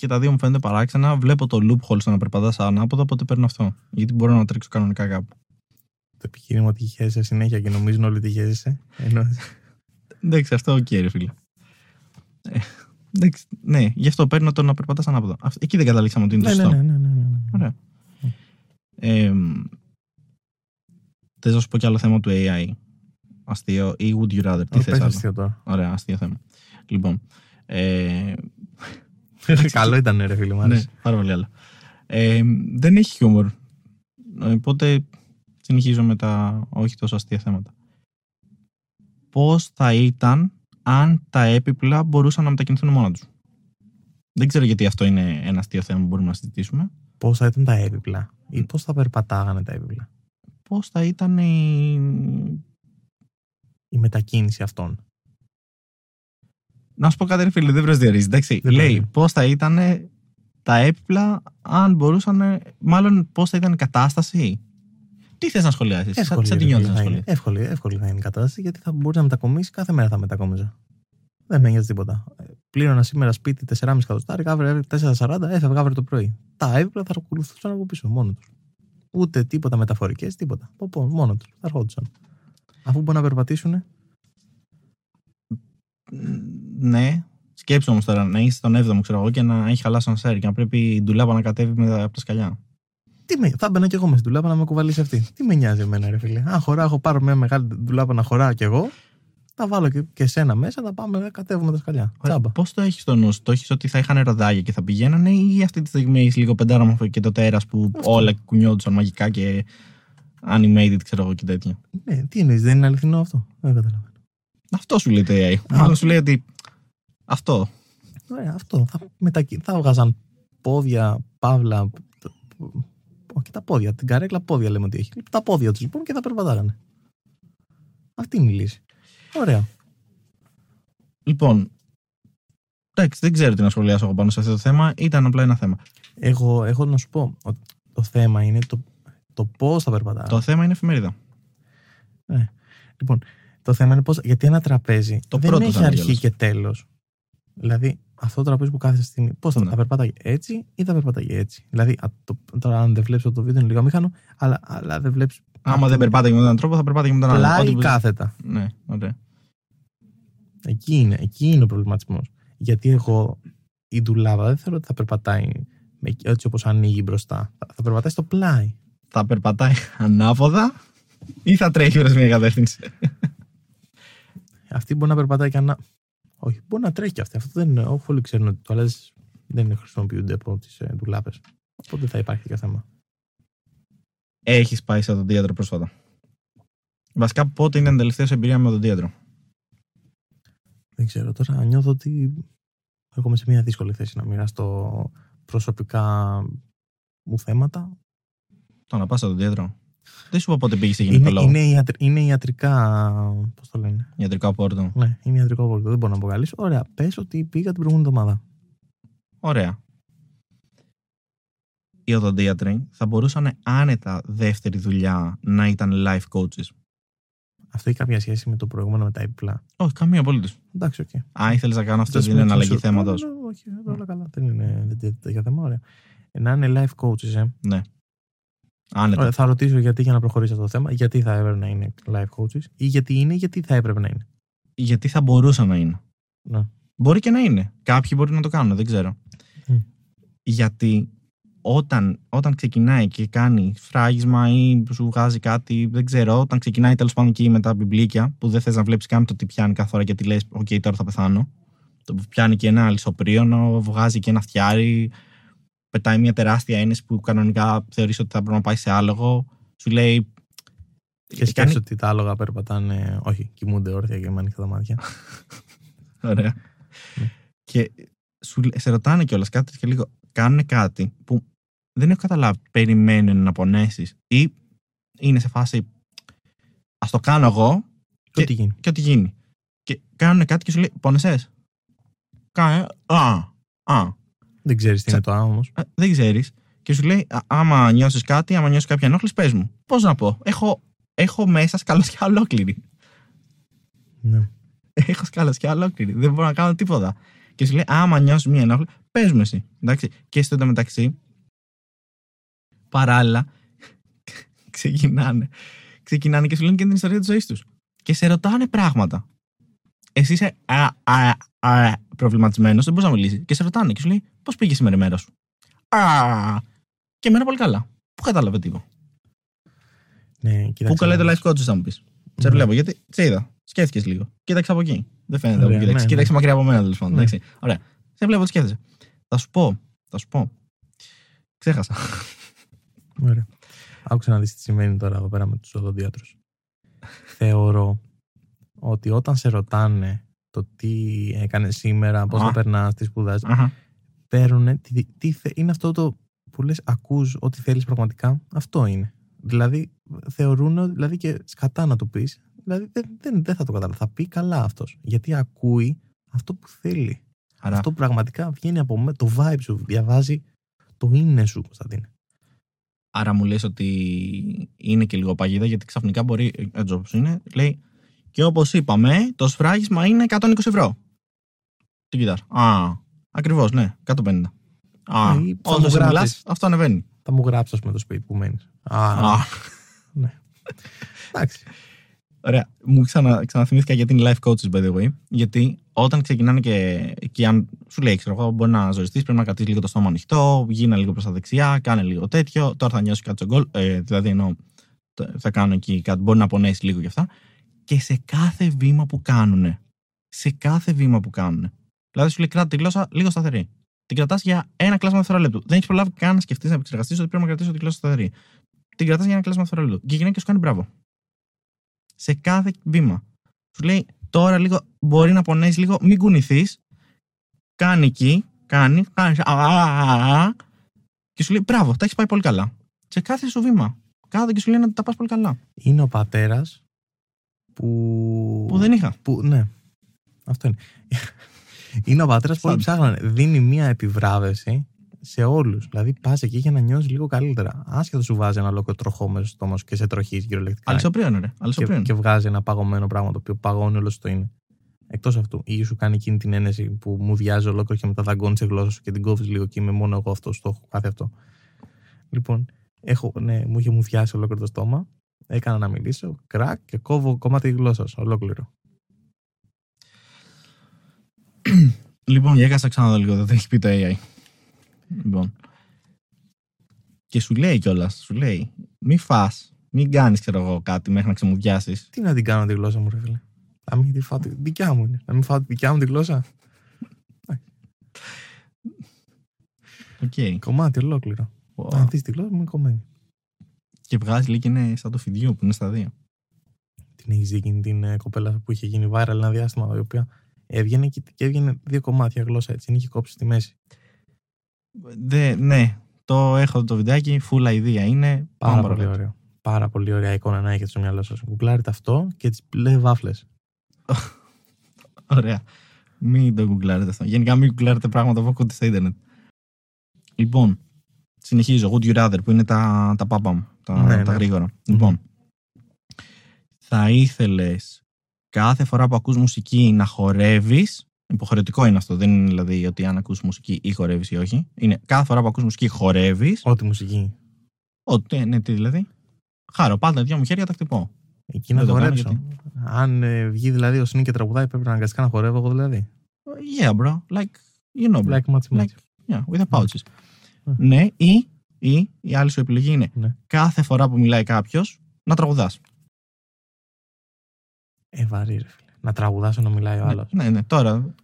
και τα δύο μου φαίνονται παράξενα. Βλέπω το loophole στο να περπατάς ανάποδα, οπότε παίρνω αυτό. Γιατί μπορώ να τρέξω κανονικά κάπου. Το επιχείρημα ότι χαίρεσαι συνέχεια και νομίζουν όλοι ότι χαίρεσαι. Ενώ Εντάξει, αυτό οκ, ρε φίλε. Ε, εντάξει, ναι, γι' αυτό παίρνω το να περπατάς ανάποδα. Αυτό- Εκεί δεν καταλήξαμε ότι είναι το ναι, ναι, σωστό. ναι, ναι, ναι, ναι. Ωραία. Ε, θες να σου πω κι άλλο θέμα του AI. Αστείο ή would you rather. Τι Ω, θες πες άλλο; αστείο τώρα. Ωραία, αστείο θέμα. Λοιπόν. Ε, Καλό ήταν, ρε φίλε, μου ναι, άρεσε. πάρα πολύ άλλο. Ε, δεν έχει χιούμορ. Ε, Οπότε συνεχίζω με τα όχι τόσο αστεία θέματα. Πώς θα ήταν αν τα έπιπλα μπορούσαν να μετακινηθούν μόνα τους; Δεν ξέρω γιατί αυτό είναι ένα αστείο θέμα που μπορούμε να συζητήσουμε. Πώς θα ήταν τα έπιπλα ή πώς θα περπατάγανε τα έπιπλα; Πώς θα ήταν η... Η μετακίνηση αυτών. Να σου πω κάτι ρε φίλε, δεν προσδιορίζει. Εντάξει, Δεν λέει προσδιορίζει. πώς θα ήταν τα έπιπλα αν μπορούσαν, μάλλον πώς θα ήταν η κατάσταση. Τι θες να σχολιάσεις, σαν, Εύκολη, σαν ρε τι νιώθεις φίλε, να θα είναι. σχολιάσεις. εύκολη, εύκολη θα είναι η κατάσταση γιατί θα μπορεί να μετακομίσει κάθε μέρα θα μετακόμιζα. Δεν με νοιάζει τίποτα. Ε, Πλήρωνα σήμερα σπίτι 4,5 εκατοστάρικα, αύριο 4,40, έφευγα αύριο το πρωί. Τα έπιπλα θα ακολουθούσαν από πίσω μόνο τους. Ούτε τίποτα μεταφορικές, τίποτα. Από πόνο, μόνο τους. Θα ερχόντουσαν. Αφού μπορεί να περπατήσουν, Ναι, σκέψου όμως τώρα να είσαι στον 7ο ξέρω εγώ και να έχει χαλάσει ένα σέρ και να πρέπει η ντουλάπα να κατέβει με, από τα σκαλιά. τι με, θα μπαίνα κι εγώ με στην δουλάπα να με κουβαλήσει αυτή. Τι με νοιάζει εμένα, ρε φίλε. Αν χωράω, έχω πάρω μια μεγάλη δουλάπα να χωράω κι εγώ, θα βάλω και, και σένα μέσα, θα πάμε να κατέβουμε τα σκαλιά. Τσάμπα. Πώς το έχεις στο νου, σου; το έχεις ότι θα είχαν ροδάκια και θα πηγαίνανε ή αυτή τη στιγμή έχεις λίγο πεντάραμορφο και το τέρας που Αυτό. όλα κουνιόντουσαν μαγικά και animated ξέρω εγώ και τέτοια; Ναι, τι εννοείς, δεν είναι αληθινό αυτό; Δεν καταλαβαίνω. Αυτό σου λέει το AI. Μάλλον σου λέει ότι αυτό. Ωραία, αυτό. Θα, μετακι... θα βγάζαν πόδια, παύλα. Όχι τα πόδια, την καρέκλα πόδια λέμε ότι έχει. Τα πόδια τους λοιπόν και θα περπατάγανε. Αυτή είναι η λύση. Ωραία. Λοιπόν, εντάξει, δεν ξέρω τι να σχολιάσω εγώ πάνω σε αυτό το θέμα. Ήταν απλά ένα θέμα. Εγώ έχω να σου πω ότι το θέμα είναι το, το πώς θα περπατάω. Το θέμα είναι εφημερίδα. Λοιπόν, το θέμα είναι πώς. Γιατί ένα τραπέζι Το δεν πρώτο έχει θέμα αρχή κιόλας. και τέλος. Δηλαδή, αυτό το τραπέζι που κάθεται στη στιγμή, πώς θα, Ναι. θα περπατάει έτσι ή θα περπατάει έτσι. Δηλαδή, α, το, τώρα, αν δεν βλέπεις το βίντεο, είναι λίγο μήχανο, αλλά, αλλά δεν βλέπεις. Άμα δεν περπάταγε με τον τρόπο, θα περπάταγε με τον άλλο. Πλάι Ό,τι ή που- κάθετα. Ναι, ωραία. Εκεί είναι, εκεί είναι ο προβληματισμός. Γιατί εγώ η ντουλάβα δεν θέλω ότι θα περπατάει με- έτσι όπως ανοίγει μπροστά. Θα, θα περπατάει στο πλάι. Θα περπατάει ανάποδα ή θα τρέχει προς μια κατεύθυνση. Αυτή μπορεί να περπατάει και ανα. Όχι, μπορεί να τρέχει και αυτή. Αυτό δεν είναι. Όχι, όλοι ξέρουν ότι οι τουαλέτες δεν χρησιμοποιούνται από τις ε, ντουλάπες. Οπότε θα υπάρχει και θέμα. Έχεις πάει σε οδοντίατρο πρόσφατα. Βασικά, πότε είναι η τελευταία σου εμπειρία με οδοντίατρο; Δεν ξέρω τώρα. Νιώθω ότι έρχομαι σε μια δύσκολη θέση να μοιραστώ προσωπικά μου θέματα. Το να πας σε οδοντίατρο. Δεν σου είπα πότε πήγες σε Είναι, γυναικολόγο. είναι, ιατρ, είναι ιατρικά. Πώς το λένε; Ιατρικό απόρριτο. Ναι, είναι ιατρικό απόρρητο. Δεν μπορώ να αποκαλύψω. Ωραία. Πες ότι πήγα την προηγούμενη εβδομάδα. Ωραία. Οι οδοντίατροι θα μπορούσαν άνετα δεύτερη δουλειά να ήταν life coaches. Αυτό έχει κάποια σχέση με το προηγούμενο με τα έπιπλα. Όχι, καμία απολύτως. Εντάξει, οκ. Αν ήθελες να κάνω αυτό Just την making εναλλαγή sure. θέματος. Ναι, ναι, Όχι, όλα καλά. Δεν είναι δεν είναι τέτοιο θέμα. Ωραία. Ε, Να είναι life coaches, ε. Ναι. Άνετα. Ωραία, θα ρωτήσω γιατί για να προχωρήσει αυτό το θέμα. Γιατί θα έπρεπε να είναι life coaches ή γιατί είναι ή γιατί θα έπρεπε να είναι. Γιατί θα μπορούσαν να είναι. Ναι. Μπορεί και να είναι. Κάποιοι μπορεί να το κάνουν, δεν ξέρω. Μμ. Γιατί όταν, όταν ξεκινάει και κάνει σφράγισμα ή σου βγάζει κάτι, δεν ξέρω, όταν ξεκινάει τέλος πάντων και με τα βιβλίκια που δεν θες να βλέπεις καν το τι πιάνει κάθε ώρα και τι λες: Οκ, τώρα θα πεθάνω. Το που πιάνει και ένα αλυσοπρίονο, βγάζει και ένα φτυάρι, πετάει μια τεράστια ένεση που κανονικά θεωρείς ότι θα πρέπει να πάει σε άλογο. Σου λέει. Και κάνει- σκέφτεσαι ότι τα άλογα περπατάνε. Όχι, κοιμούνται όρθια και με ανοιχτά τα μάτια. Ωραία. Ναι. και σου, λέ- σε ρωτάνε κιόλας κάτι και λίγο. Κάνουν κάτι που δεν έχω καταλάβει. Περιμένουν να πονέσεις ή είναι σε φάση. Α το κάνω εγώ Και τι γίνει. και ό,τι γίνει. Και κάνουν κάτι και σου λέει: Πόνεσέ. Κάνε. Α, α. Δεν ξέρεις τι Τσα- είναι το άμμο όμως. Ε, δεν ξέρεις. Και σου λέει: «Α, Άμα νιώσεις κάτι, άμα νιώσεις κάποια ενόχληση, πες μου. Πώς να πω. Έχω, έχω μέσα σκαλωσιά ολόκληρη. Ναι. Έχω σκαλωσιά ολόκληρη. Δεν μπορώ να κάνω τίποτα. Και σου λέει: Άμα νιώσεις μία ενόχληση, πες μου εσύ. Εντάξει. Και στο μεταξύ, παράλληλα, ξεκινάνε. Ξεκινάνε και σου λένε και την ιστορία της ζωής τους. Και σε ρωτάνε πράγματα. Εσύ είσαι α, α, α, προβληματισμένος, δεν μπορείς να μιλήσεις. Και σε ρωτάνε και σου λέει: Πώς πήγε σήμερα η μέρα σου; Α, και εμένα πολύ καλά. Πού κατάλαβε τίποτα. Ναι, κοίταξε Πού καλάει να το δεις. life coach, θα μου πεις. Σε Ναι. βλέπω, γιατί σε είδα. Σκέφτηκες λίγο. Κοίταξε από εκεί. Δεν φαίνεται Ωραία, από εκεί. ναι, ναι. Κοίταξε μακριά από μένα, τέλος πάντων. Ναι. εντάξει. Ωραία. Σε βλέπω ότι σκέφτεσαι. Θα σου πω. Θα σου πω. Ξέχασα. Ωραία. Άκουσα να δεις τι συμβαίνει τώρα εδώ πέρα με τους οδοντίατρους. Θεωρώ ότι όταν σε ρωτάνε το τι έκανες σήμερα, πώς Α. θα περνάς, τι σπουδάζεις, Αχα. παίρνουν, τι, τι, θε- είναι αυτό το που λες ακούς ό,τι θέλεις πραγματικά, αυτό είναι. Δηλαδή θεωρούν δηλαδή και σκατά να το πεις, δηλαδή δεν, δεν, δεν θα το καταλάβει, θα πει καλά αυτός, γιατί ακούει αυτό που θέλει. Άρα, Αυτό που πραγματικά βγαίνει από με, το vibe σου, διαβάζει το είναι σου, Κωνσταντίνε. άρα μου λες ότι είναι και λίγο παγίδα, γιατί ξαφνικά μπορεί, έτσι όπως είναι, λέει και όπως είπαμε, το σφράγισμα είναι 120 ευρώ. Τι κοιτάς. Α, ακριβώς, ναι, 150. Α, Ε, ή θα όσο μου σε γράψεις. μιλάς, αυτό ανεβαίνει. Θα μου γράψεις, ας πούμε, το σπίτι που μένεις. Α, Α, εντάξει. Ωραία. Μου ξανα, ξαναθυμήθηκα για την life coaches, by the way. Γιατί όταν ξεκινάνε και, και αν σου λέει, ξέρω εγώ, μπορεί να ζοριστείς, πρέπει να κρατήσεις λίγο το στόμα ανοιχτό, γίνα λίγο προς τα δεξιά, κάνε λίγο τέτοιο. Τώρα θα νιώσεις κάτι στο γκολ. Ε, δηλαδή, εννοώ, το- θα κάνω εκεί κάτι, μπορεί να πονέσεις λίγο και αυτά. Και σε κάθε βήμα που κάνουν. Σε κάθε βήμα που κάνουν. Δηλαδή, σου λέει, κράτα τη γλώσσα λίγο σταθερή. Την κρατάς για ένα κλάσμα δευτερολέπτου. Δεν έχεις προλάβει καν να σκεφτείς να επεξεργαστείς ότι πρέπει να κρατήσει τη γλώσσα σταθερή. Την κρατάς για ένα κλάσμα δευτερολέπτου. Και γυρνάει και σου κάνει μπράβο σε κάθε βήμα. Σου λέει τώρα λίγο μπορεί να πονέσεις λίγο, μην κουνηθείς. Κάνει εκεί, κάνει, κάνει. α, α, α, α, Και σου λέει μπράβο, τα έχεις πάει πολύ καλά. Σε κάθε σου βήμα. Κάθεται και σου λέει να τα πας πολύ καλά. Είναι ο πατέρας που. Που δεν είχα. Που, ναι. Αυτό είναι. είναι ο πατέρας που όλοι Σαν. ψάχνανε. Δίνει μία επιβράβευση σε όλους. Δηλαδή, πας εκεί για να νιώσεις λίγο καλύτερα. Άσχετο σου βάζει ένα ολόκληρο τροχό μέσα στο στόμα σου και σε τροχή κυριολεκτικά. Αλυσοπρίων, ρε. και, Αλυσοπρίων. και βγάζει ένα παγωμένο πράγμα το οποίο παγώνει όλο το είναι. Εκτός αυτού, ή σου κάνει εκείνη την ένεση που μου διάζει ολόκληρο και μετά δαγκώνεις τη γλώσσα σου και την κόβεις λίγο και είμαι μόνο εγώ αυτό, το έχω κάθε αυτό. Λοιπόν, έχω, ναι, μου είχε μουδιάσει ολόκληρο το στόμα. Έκανα να μιλήσω, κρακ και κόβω κομμάτι τη γλώσσας ολόκληρο. Λοιπόν, για έκανα ξαναδώ λίγο, δεν έχει πει το AI. Λοιπόν. Και σου λέει κιόλας, σου λέει, μη φά, μην κάνεις, ξέρω εγώ, κάτι μέχρι να ξεμουδιάσεις. Τι να την κάνω τη γλώσσα μου, ρε φίλε. Να μην τη φάω. τη- Δικιά μου είναι. Να μην φάω τη δικιά μου τη γλώσσα. Οκ. Κομμάτι ολόκληρο. Wow. Να δεις τη γλώσσα μου είναι κομμένη. Και βγάζει λέει και είναι σαν το φίδι που είναι στα δύο. Την έχεις δει εκείνη την ε, κοπέλα που είχε γίνει viral ένα διάστημα, η οποία έβγαινε και, και έβγαινε δύο κομμάτια γλώσσα έτσι. Την είχε κόψει στη μέση. Δε, ναι, το έχω το βιντεάκι, full idea είναι. Πάρα Πάμε πολύ παρακάτω. ωραίο. Πάρα πολύ ωραία εικόνα να έχετε στο μυαλό σας. Γκουγκλάρετε αυτό και τις λέει βάφλες. Ωραία. Μην το γκουγκλάρετε αυτό. Γενικά μην γκουγκλάρετε πράγματα που ακούτε στα ίντερνετ. Λοιπόν, συνεχίζω. Would you rather που είναι τα, τα πάπα μου. Τα, Ναι, τα ναι. γρήγορα. Λοιπόν, θα ήθελες κάθε φορά που ακούς μουσική να χορεύεις Υποχρεωτικό είναι αυτό. Δεν είναι δηλαδή ότι αν ακούς μουσική ή χορεύεις ή όχι. Είναι κάθε φορά που ακούς μουσική χορεύεις. Ό,τι μουσική. Ό,τι, ναι, τι δηλαδή. Χάρω, πάντα δυο μου χέρια τα χτυπώ. Εκεί να Δεν το κάνω χορέψω. Αν ε, βγει δηλαδή ο Σνί και τραγουδάει, πρέπει να αναγκαστικά να χορεύω εγώ δηλαδή. Yeah, bro. Like, you know, bro. Like much Like- much. Yeah, with the pouches. Mm. Ναι, ή, ή η άλλη σου επιλογή είναι Ναι. κάθε φορά που μιλάει κάποιος να τραγουδάς. Ε, βαρύ, ρε φίλε. Να τραγουδάσω να μιλάει ο άλλος. Ναι, ναι, τώρα.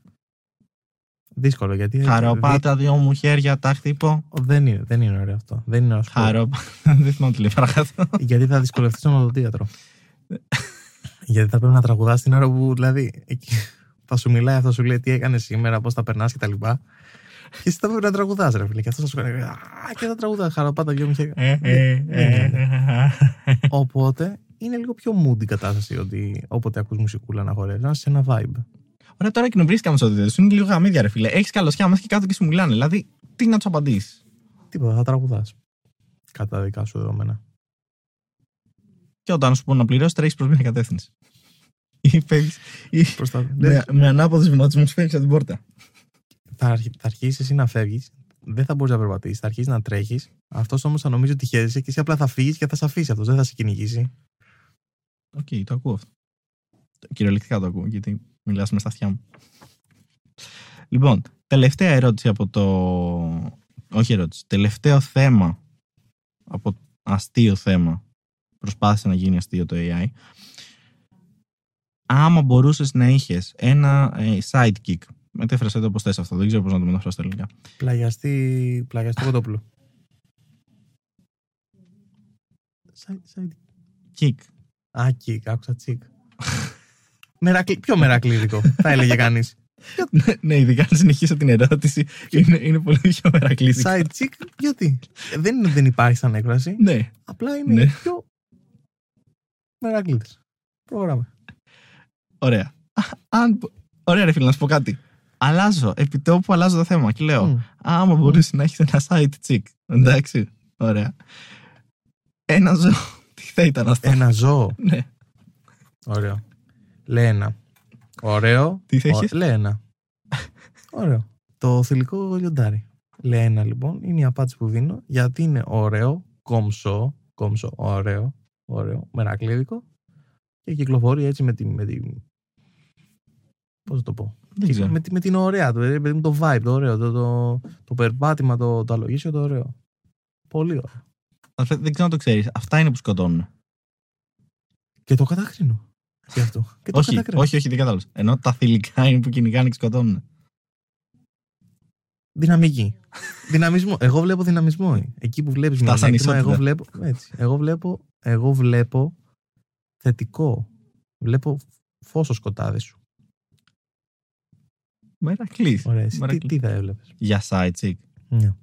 Δύσκολο γιατί. Χαροπάτα, δύο μου χέρια, τα χτύπω. Δεν είναι, δεν είναι ωραίο αυτό. Δεν είναι ωραίο. Χαροπάτα. Δεν θυμάμαι τι λέει παρακάτω. Γιατί θα δυσκολευτεί στον οδοντίατρο. γιατί θα πρέπει να τραγουδάς την ώρα που δηλαδή. εκεί θα σου μιλάει, αυτό σου λέει τι έκανες σήμερα, πώς θα περνάς κτλ. Και εσύ θα πρέπει να τραγουδά, ρε φίλε. Και αυτό θα σου κάνει. «Α, Και θα τραγουδά. Χαροπάτα, δυο μου χέρια. Οπότε είναι λίγο πιο mood η κατάσταση ότι όποτε ακούς μουσικούλα να χορεύει, να είσαι σε ένα vibe. Ωραία, τώρα εκνευρίστηκα με τι σου είναι λίγο γαμίδια, ρε φίλε. Έχει καλωσιά μα και κάτω και σου μιλάνε. Δηλαδή, τι να του απαντήσει. Τίποτα, θα τραγουδά. Κατά τα δικά σου δεδομένα. Και όταν σου πούνε να πληρώσει, τρέχει προς μια κατεύθυνση. Ή φεύγεις- ή Προς τα... με, με ανάποδους βηματισμούς φεύγει από την πόρτα. Θα, αρχι... θα αρχίσεις εσύ να φεύγεις, δεν θα μπορείς να περπατήσεις, θα αρχίσεις να τρέχεις. Αυτός όμως θα νομίζει ότι χαίρεσαι και εσύ απλά θα φύγεις και θα σε αφήσει αυτός. Δεν θα σε κυνηγήσει. Οκ, το ακούω αυτό. Κυριολεκτικά το ακούω, γιατί μιλάς με στα αυτιά μου. Λοιπόν, τελευταία ερώτηση από το... Όχι ερώτηση, τελευταίο θέμα από αστείο θέμα. Προσπάθησε να γίνει αστείο το AI. Άμα μπορούσες να είχες ένα ε, sidekick, μετέφρασε το όπως θες αυτό, δεν ξέρω πώς να το μεταφράσω στα ελληνικά. Πλαγιαστή, πλαγιαστή κοτόπουλο. Side, side. Kick. Α, κικ, άκουσα τσικ. Μερακλή, πιο μερακλήδικο, θα έλεγε κανείς. ναι, ναι, ειδικά αν συνεχίσω την ερώτηση, είναι, είναι πολύ πιο μερακλείδικο. Side chick, γιατί; Ε, Δεν είναι ότι δεν υπάρχει σαν έκφραση. Ναι, Απλά είναι Ναι. πιο μερακλήδη. Πρόγραμμα. Ωραία. Α, Αν... Ωραία, ρε φίλε, να σου πω κάτι. Αλλάζω. Επί τόπου αλλάζω το θέμα και λέω, Μμ. άμα μπορούσε να έχεις ένα side chick. Εντάξει. Ωραία. Ένα ζώο. Τι θα ήταν αυτό; Ένα ζώο; Ναι. Ωραίο. Λένα. Ωραίο. Τι θα Ω- έχεις; Λένα. Ωραίο. Το θηλυκό λιοντάρι. Λένα λοιπόν είναι η απάντηση που δίνω γιατί είναι ωραίο, κόμψο, κόμψο, ωραίο, ωραίο, μερακλήδικο και κυκλοφορεί έτσι με τη. Με τη πώς θα το πω. Δεν ξέρω. Με, τη- με την ωραία του, ρε παιδί μου, το vibe, το ωραίο, το, το, το περπάτημα, το, το αλογίσιο, το ωραίο. Πολύ ωραίο. Αδερφέ, Δεν ξέρω αν το ξέρεις. Αυτά είναι που σκοτώνουν. Και το κατακρίνω. Και αυτό. Και το όχι, κατακρίνω. όχι, όχι, δεν κατάλαβα. Ενώ τα θηλυκά είναι που κυνηγάνε και σκοτώνουν. Δυναμική. Δυναμισμό. Εγώ βλέπω δυναμισμό. Εκεί που βλέπεις Φτάσαν μειονέκτημα, ισότητα. εγώ βλέπω. Έτσι. Εγώ βλέπω, εγώ βλέπω θετικό. Βλέπω φως στο σκοτάδι σου. Μερακλής. Ωραία. Εσύ τι, Μερακλής. τι θα έβλεπες; Για side chick. Ναι.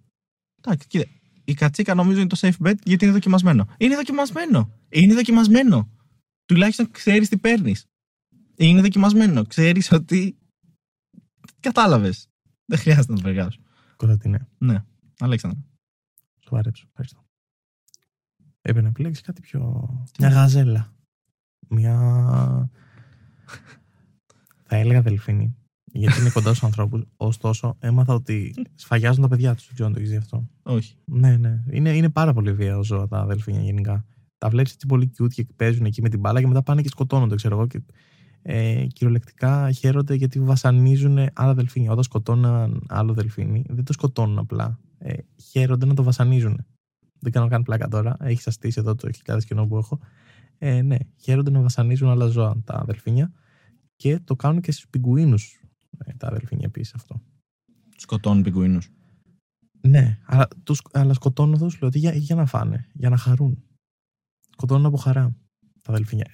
Εντάξει, κοίτα. Η κατσίκα νομίζω είναι το safe bet γιατί είναι δοκιμασμένο. Είναι δοκιμασμένο. Είναι δοκιμασμένο. τουλάχιστον ξέρεις τι παίρνεις. Είναι δοκιμασμένο. Ξέρεις ότι. Κατάλαβες. Δεν χρειάζεται να το περιγράψω. Κωνσταντίνε, Ναι, Αλέξανδρο. σοβαρέψου. Ευχαριστώ. Έπρεπε να επιλέξεις κάτι πιο. Μια γαζέλα. Μια. Θα έλεγα δελφίνη. Γιατί είναι κοντά στους ανθρώπους. Ωστόσο, έμαθα ότι σφαγιάζουν τα παιδιά τους. Δεν ξέρω αν το έχεις δει αυτό. Όχι. Ναι, ναι. Είναι, είναι πάρα πολύ βία ζώα τα αδελφίνια γενικά. Τα βλέπει έτσι πολύ cute και παίζουν εκεί με την μπάλα και μετά πάνε και σκοτώνονται, ξέρω εγώ. Και, ε, κυριολεκτικά χαίρονται γιατί βασανίζουν άλλα δελφίνια. Όταν σκοτώνουν έναν άλλο δελφίνι, δεν το σκοτώνουν απλά. Ε, χαίρονται να το βασανίζουν. Δεν κάνω καν πλάκα τώρα. Έχεις αστήσει εδώ το χιλιάδες κοινό που έχω. Ε, ναι, χαίρονται να βασανίζουν άλλα ζώα τα αδελφίνια και το κάνουν και στους πιγκουίνους ε, τα αδελφίνια επίσης αυτό. Σκοτώνουν πιγκουίνους. Ναι, αλλά, τους, αλλά σκοτώνουν εδώ σου λέω ότι για, για να φάνε, για να χαρούν. Σκοτώνουν από χαρά τα αδελφίνια.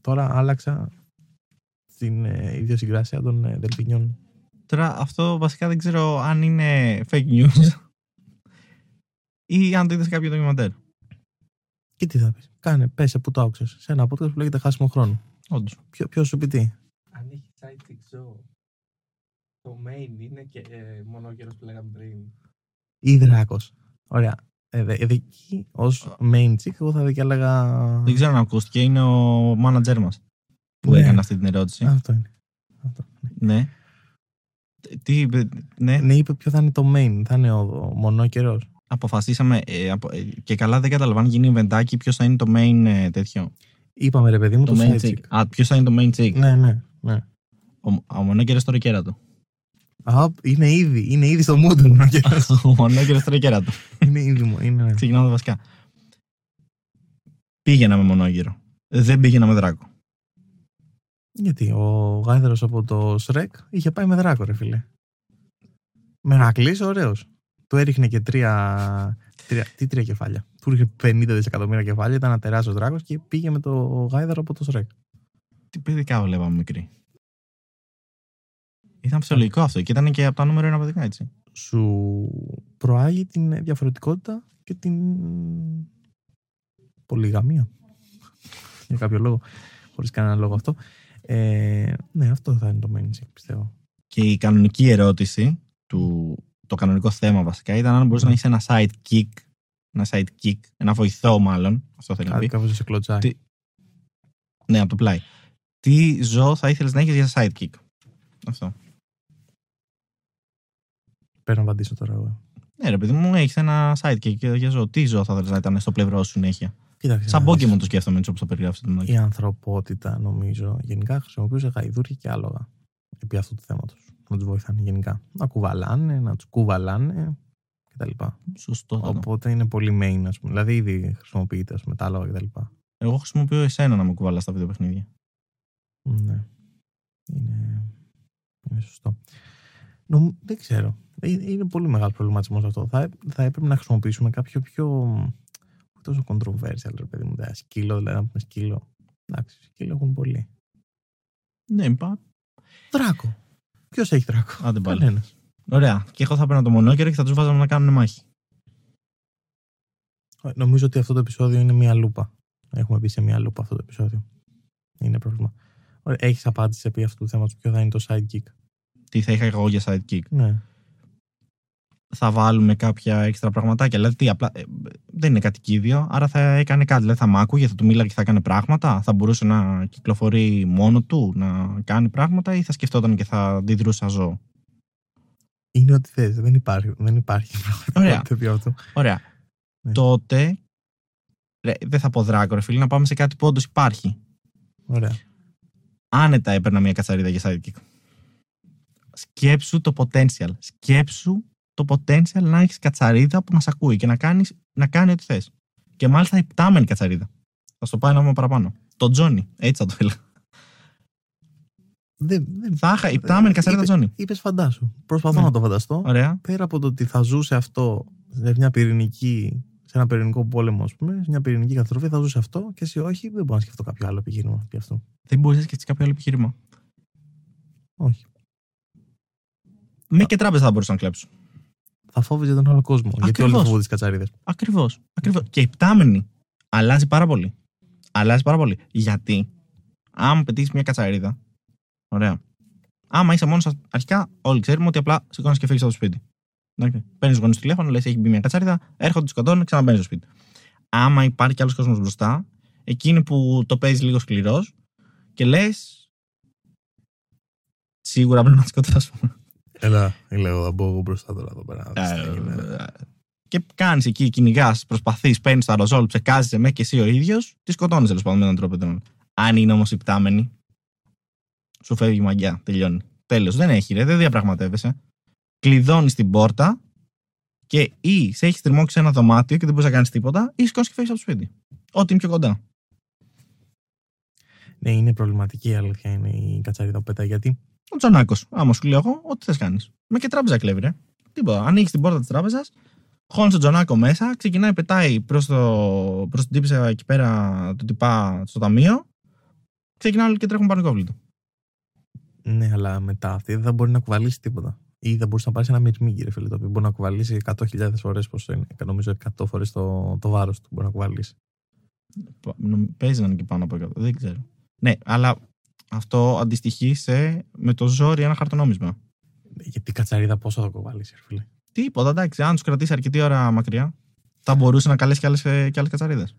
Τώρα άλλαξα την ε, ιδιοσυγκράσια των ε, δελφινιών. Τώρα αυτό βασικά δεν ξέρω αν είναι fake news ή αν το είδες σε κάποιο ντοκιμαντέρ. Και τι θα πεις. Κάνε, πέσε που το άκουσες. Σε ένα podcast που λέγεται Χάσιμο χρόνο. Όντως. Ποιο, ποιος σου πει τι. Αν έχει sidekick ζώο, το main είναι και ε, μονόκερος που λέγαμε πριν. Ή δράκος. Ωραία. Ε, δε- ε, εκεί ως main chick, εγώ θα έλεγα. Δεν ξέρω αν ακούστηκε, είναι ο manager μας που Ναι. έκανε αυτή την ερώτηση. Αυτό είναι. Αυτό. Ναι. Τι είπε, ναι, Ναι, είπε ποιο θα είναι το main. Θα είναι ο, ο μονόκερο. αποφασίσαμε ε, απο- ε, και καλά δεν καταλαβαίνω γίνει ιβεντάκι ποιος θα είναι το main ε, τέτοιο. Είπαμε ρε παιδί μου το, Το main side chick. chick. Α, ποιος θα είναι το main chick. Ναι, ναι, ναι. Ο, ο μονόκερος τώρα κέρατο. Α, είναι ήδη, είναι ήδη στο mood ο μονόκερος. ο μονόκερος τώρα κέρατο. είναι ήδη μου. Είναι, ναι. Ξεκινάμε τα βασικά. Πήγαινα με μονόγερο. Δεν πήγαινα με δράκο. Γιατί ο γάιδαρος από το Σρεκ είχε πάει με δράκο, ρε φίλε. Μερακλή, ωραίος. Του έριχνε και τρία, τρία. Τι τρία κεφάλια. Του έριχνε 50 δισεκατομμύρια κεφάλια. Ήταν ένα τεράστιος δράκος και πήγε με το γάιδαρο από το Σρεκ. Τι παιδικά βλέπαμε μικρή. Ήταν φυσιολογικό αυτό και ήταν και από τα νούμερο ένα παιδικά, έτσι. Σου προάγει την διαφορετικότητα και την πολυγαμία. Για κάποιο λόγο. Χωρίς κανένα λόγο αυτό. Ε, ναι, αυτό θα είναι το main chick, πιστεύω. Και η κανονική ερώτηση, του, το κανονικό θέμα βασικά, ήταν αν μπορούσε να έχεις ένα sidekick, ένα sidekick, ένα βοηθό μάλλον, αυτό θέλει να Κάτι πει. κάπως σε κλωτσάει. Τι- Ναι, από το πλάι. Τι ζώο θα ήθελες να έχεις για sidekick; Αυτό. Πρέπει να απαντήσω τώρα εγώ. Ναι, ρε παιδί μου, έχεις ένα sidekick για για ζώο. Τι ζώο θα ήθελε να ήταν στο πλευρό σου συνέχεια; Κοίταξε. Σαν να δεις. Pokemon το σκέφτομαι έτσι όπως το περιγράψετε. το μοντάκι. η ανθρωπότητα, νομίζω, γενικά χρησιμοποιούσε γαϊδούρια και άλογα επί αυτού του θέματος. Να τους βοηθάνε γενικά. Να κουβαλάνε, να τους κουβαλάνε κτλ. Σωστό. θα το. Οπότε είναι πολύ main, ας πούμε. Δηλαδή ήδη χρησιμοποιείται ας πούμε, τα άλογα κτλ. Εγώ χρησιμοποιώ εσένα να με κουβαλάς στα βιντεοπαιχνίδια. Ναι. Είναι, είναι σωστό. Νομ, δεν ξέρω. Είναι, είναι πολύ μεγάλο προβληματισμό αυτό. Θα, θα έπρεπε να χρησιμοποιήσουμε κάποιο πιο. Όχι τόσο controversial, ρε παιδί μου. δηλαδή, Σκύλο, δηλαδή να πούμε σκύλο. Εντάξει, σκύλο έχουν πολύ. Ναι, πα. Δράκο. Ποιος έχει δράκο; Άντε πάλι. Κανένας. Ωραία. Και εγώ θα παίρνω το μονόκερο και θα τους βάζαμε να κάνουν μάχη. Νομίζω ότι αυτό το επεισόδιο είναι μία λούπα. Έχουμε μπει σε μία λούπα αυτό το επεισόδιο. Είναι πρόβλημα. Έχεις απάντηση επί αυτού του θέματος. Ποιο θα είναι το sidekick; Τι θα είχα εγώ για sidekick; Ναι. Θα βάλουμε κάποια έξτρα πραγματάκια. Δηλαδή, τι, απλά, ε, δεν είναι κατοικίδιο, άρα θα έκανε κάτι. Δηλαδή, θα μ' άκουγε, θα του μίλαγε και θα έκανε πράγματα. Θα μπορούσε να κυκλοφορεί μόνο του, να κάνει πράγματα, ή θα σκεφτόταν και θα αντιδρούσα ζώο. Είναι ό,τι θες. Δεν υπάρχει, δεν υπάρχει Ωραία. πραγματικότητα επί αυτού. Ωραία. Ναι. Τότε. Ρε, δεν θα πω δράκο, ρε φίλε, να πάμε σε κάτι που όντως υπάρχει. Ωραία. Άνετα έπαιρνα μια κατσαρίδα για sidekick. Σκέψου το potential. Σκέψου το potential να έχεις κατσαρίδα που να σε ακούει και να, κάνεις, να κάνει ό,τι θες. Και μάλιστα υπτάμενη κατσαρίδα. Θα στο πάει ένα βήμα παραπάνω. Το Τζόνι. Έτσι θα το έλεγα. Δεν, δεν... Θα είχα υπτάμενη κατσαρίδα Τζόνι. Είπες φαντάσου. Προσπαθώ Ναι. να το φανταστώ. Ωραία. Πέρα από το ότι θα ζούσε αυτό σε μια πυρηνική. Σε ένα πυρηνικό πόλεμο, ας πούμε, σε μια πυρηνική καταστροφή, θα ζούσε αυτό και εσύ όχι, δεν μπορώ να σκεφτώ κάποιο άλλο επιχείρημα για αυτό. Δεν μπορείς να σκεφτείς κάποιο άλλο επιχείρημα. Όχι. Με και τράπεζα θα μπορούσαν να κλέψουν. Θα φόβιζε τον άλλο κόσμο. Γιατί όλοι Ακριβώς. φοβούνται τις κατσαρίδες. Ακριβώς. Ακριβώς. Και υπτάμενη αλλάζει πάρα πολύ. Αλλάζει πάρα πολύ. Γιατί, άμα πετύχεις μια κατσαρίδα, ωραία. Άμα είσαι μόνος αρχικά, όλοι ξέρουμε ότι απλά σηκώνεις και φύγεις από το σπίτι. Παίρνεις γονείς τηλέφωνο, λες: Έχει μπει μια κατσαρίδα, έρχονται, του σκοτώνουν, ξαναμπαίνεις στο σπίτι. Άμα υπάρχει κι άλλος κόσμος μπροστά, εκείνη που το παίζει λίγο σκληρός και λες. Σίγουρα πρέπει να τη σκοτώσουμε. Έλα, λέω, θα μπω εγώ μπροστά τώρα εδώ πέρα. Ε, και κάνεις εκεί, κυνηγάς, προσπαθείς, παίρνεις το αεροζόλ, ψεκάζει με και εσύ ο ίδιος, τη σκοτώνεις τέλος πάντων με έναν τρόπο. Αν είναι όμως υπτάμενη, σου φεύγει η μαγιά, τελειώνει. Τέλος, δεν έχει, ρε, δεν διαπραγματεύεσαι. Κλειδώνεις την πόρτα και ή σε έχει στριμώξει σε ένα δωμάτιο και δεν μπορείς να κάνεις τίποτα, ή σηκώνεις και φεύγεις από το σπίτι. Ό,τι είναι πιο κοντά. Ναι, είναι προβληματική η αλήθεια είναι η κατσαρίδα που πετάει. Γιατί Ο Τζονάκος, άμα σου λέω εγώ, ό,τι θες κάνεις. Με και τράπεζα κλέβει, ρε. Τίποτα. Ανοίγεις την πόρτα της τράπεζας, χώνεις τον Τζονάκο μέσα, ξεκινάει, πετάει προς προς την τύπισσα εκεί πέρα, του τύπα στο ταμείο. Ξεκινάει όλοι και τρέχουν πανικόβλητοι. Ναι, αλλά μετά αυτή δεν θα μπορεί να κουβαλήσει τίποτα. Ή θα μπορούσε να πάρεις ένα μυρμήγκι, ρε φίλε, το οποίο μπορεί να κουβαλήσει 100.000 φορές πόσο είναι. Και νομίζω 100 φορές το, το βάρος του μπορεί να κουβαλήσει. Πα- νομ- Παίζει να είναι και πάνω από 100. Δεν ξέρω. Ναι, αλλά αυτό αντιστοιχεί σε με το ζόρι ένα χαρτονόμισμα. Γιατί η κατσαρίδα πόσο θα κουβαλήσει, ρε φίλε; Τίποτα, εντάξει. Αν τους κρατήσει αρκετή ώρα μακριά, θα μπορούσε να καλέσει και άλλες και άλλες κατσαρίδες.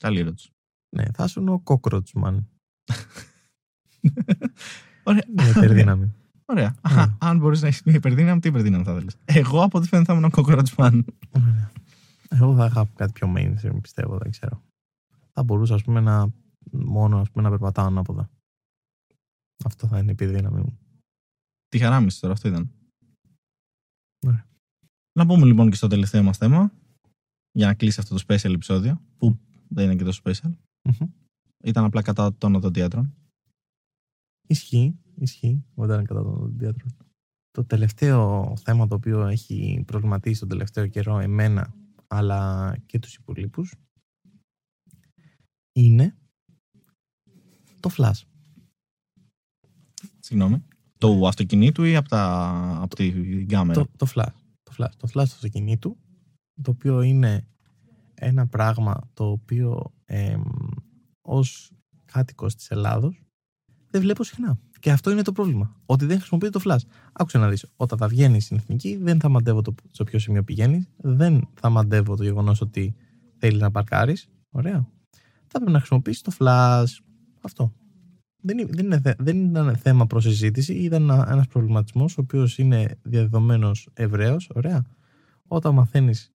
Καλή ερώτηση. Ναι, θα ήσουν ο cockroachman. Ωραία. Με υπερδύναμη. Ωραία. Ναι. Αχα, αν μπορούσες να έχεις μια υπερδύναμη, τι υπερδύναμη θα θέλεις; Εγώ από ό,τι φαίνεται θα ήμουν ο κοκορατσμάν. Ωραία. Εγώ θα είχα κάτι πιο mainstream, πιστεύω, δεν ξέρω. Θα μπορούσα, ας πούμε, να μόνο ας πούμε, να περπατάω ανάποδα. Αυτό θα είναι η επιδύναμη μου. Τι χαράμιση τώρα, αυτό ήταν. Ωραία. Να πούμε λοιπόν και στο τελευταίο μας θέμα, για να κλείσει αυτό το special επεισόδιο, που δεν είναι και τόσο special. Μμμ. Ήταν απλά κατά των οδοντίατρων. Ισχύει, ισχύει, όταν κατά τον οδοντίατρο. Το τελευταίο θέμα το οποίο έχει προβληματίσει τον τελευταίο καιρό εμένα αλλά και τους υπολείπους είναι το flash. Συγγνώμη. Του αυτοκινήτου ή από, τα... από τη κάμερα. Το, το flash. Το flash. Το flash του αυτοκινήτου, το οποίο είναι ένα πράγμα το οποίο εμ, ως κάτοικος της Ελλάδος δεν βλέπω συχνά. Και αυτό είναι το πρόβλημα. Ότι δεν χρησιμοποιείται το flash. Άκουσε να δεις, όταν θα βγαίνει στην εθνική, δεν θα μαντεύω το, στο ποιο σημείο πηγαίνεις, δεν θα μαντεύω το γεγονός ότι θέλεις να παρκάρεις. Ωραία. Θα πρέπει να χρησιμοποιήσεις το flash. Αυτό. Δεν, είναι- δεν, είναι, θε- δεν ήταν θέμα προς συζήτηση, ήταν ένα προβληματισμός ο οποίος είναι διαδεδομένος ευρέως. Ωραία. Όταν μαθαίνεις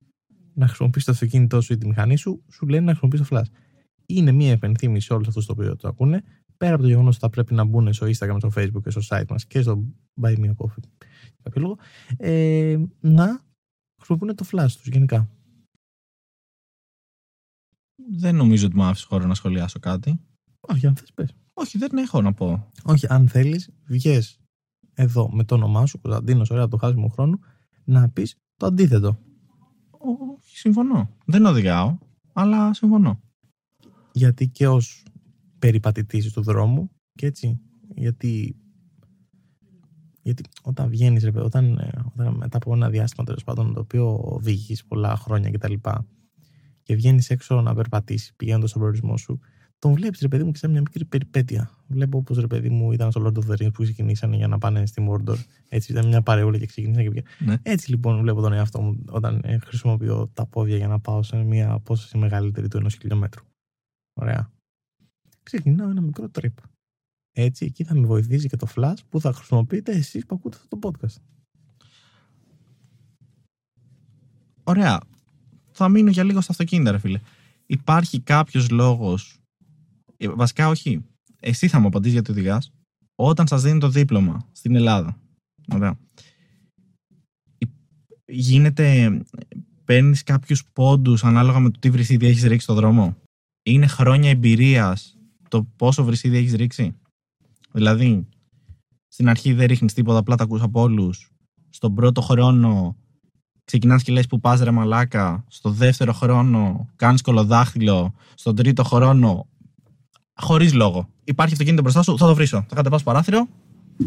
να χρησιμοποιήσει το αυτοκίνητό σου ή τη μηχανή σου, σου λένε να χρησιμοποιήσει το flash. Είναι μια επενθύμηση σε όλους αυτούς το οποίο το ακούνε, πέρα από το γεγονός ότι θα πρέπει να μπουν στο Instagram, στο Facebook και στο site μας και στο Buy Me a Coffee, για κάποιο λόγο, ε, να χρησιμοποιούν το flash τους γενικά. Δεν νομίζω ότι μου άφησε χώρο να σχολιάσω κάτι. Όχι, αν θες πες. Όχι, δεν έχω να πω. Όχι, αν θέλεις, βγες εδώ με το όνομά σου, Κωνσταντίνος, ωραία, το χάσιμο χρόνο, να πεις το αντίθετο. Όχι, συμφωνώ. Δεν οδηγάω, αλλά συμφωνώ. Γιατί και ως περιπατητής του δρόμου, και έτσι. Γιατί, γιατί όταν βγαίνεις, όταν, ε, όταν μετά από ένα διάστημα τέλος πάντων το οποίο οδηγείς πολλά χρόνια κτλ. Και, και βγαίνεις έξω να περπατήσεις πηγαίνοντας στον προορισμό σου, τον βλέπεις ρε παιδί μου και σε μια μικρή περιπέτεια. Βλέπω όπως ρε παιδί μου ήταν στο Lord of the Rings που ξεκινήσανε για να πάνε στη Mordor. Έτσι ήταν μια παρεούλα και ξεκινήσανε και πήγαν. Ναι. Έτσι λοιπόν βλέπω τον εαυτό μου όταν ε, χρησιμοποιώ τα πόδια για να πάω σε μια απόσταση μεγαλύτερη του ενός χιλιόμετρου. Ωραία. Ξεκινάω ένα μικρό trip. Έτσι, εκεί θα με βοηθήσει και το flash που θα χρησιμοποιείτε εσείς που ακούτε αυτό το podcast. Ωραία. Θα μείνω για λίγο στα αυτοκίνητα, ρε φίλε. Υπάρχει κάποιος λόγος. Βασικά, όχι. Εσύ θα μου απαντήσεις γιατί οδηγάς. Όταν σας δίνει το δίπλωμα στην Ελλάδα. Ωραία. Υ- Γίνεται. Παίρνεις κάποιους πόντους ανάλογα με το τι βρυσίδι έχεις ρίξει στο δρόμο; Είναι χρόνια εμπειρίας το πόσο βρυσίδι έχεις ρίξει; Δηλαδή, στην αρχή δεν ρίχνεις τίποτα, απλά τα ακούς από όλους. Στον πρώτο χρόνο ξεκινάς και λες που πας ρε μαλάκα, στο δεύτερο χρόνο κάνεις κολοδάχτυλο, στον τρίτο χρόνο χωρίς λόγο. Υπάρχει αυτοκίνητο μπροστά σου, θα το βρίσω. Θα κατεβάσω παράθυρο,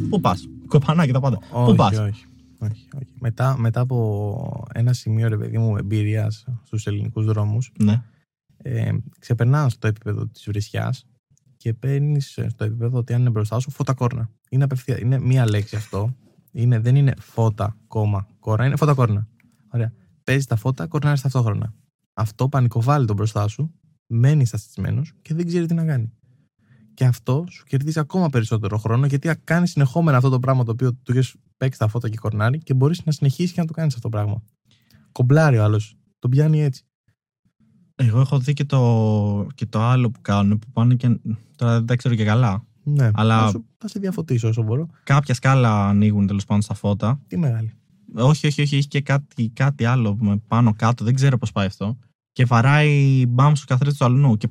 πού πας, κοπανάκι τα πάντα. όχι, πού πας; όχι, όχι, όχι. Μετά, μετά από ένα σημείο ρε παιδί μου εμπειρίας στους ελληνικούς δρόμους, Ναι. ε, ξεπερνάς το επίπεδο της βρισιάς και παίρνεις στο επίπεδο ότι αν είναι μπροστά σου φώτα κόρνα. Είναι απευθεία. Είναι μία λέξη αυτό. Είναι, δεν είναι φώτα, κόμμα, κόρνα. Είναι φώτα κόρνα. Ωραία. Παίζεις τα φώτα, κορνάρεις ταυτόχρονα. Αυτό πανικοβάλλει τον μπροστά σου, μένεις στασισμένο και δεν ξέρει τι να κάνει. Και αυτό σου κερδίζει ακόμα περισσότερο χρόνο γιατί κάνεις συνεχόμενα αυτό το πράγμα το οποίο του έχει παίξει τα φώτα και κορνάρει και μπορείς να συνεχίσεις και να το κάνεις αυτό το πράγμα. Κομπλάρει ο άλλος. Τον πιάνει έτσι. Εγώ έχω δει και το, και το άλλο που κάνουν που πάνε και. Τώρα δεν τα ξέρω και καλά. Ναι, Αλλά- θα, σου, θα σε διαφωτίσω όσο μπορώ. Κάποια σκάλα ανοίγουν τέλος πάντων στα φώτα. Τι μεγάλη. Όχι, όχι, όχι. Έχει και κάτι, κάτι άλλο με πάνω κάτω. Δεν ξέρω πώς πάει αυτό. Και βαράει μπαμ στο καθρέφτη του αλουνού. Και,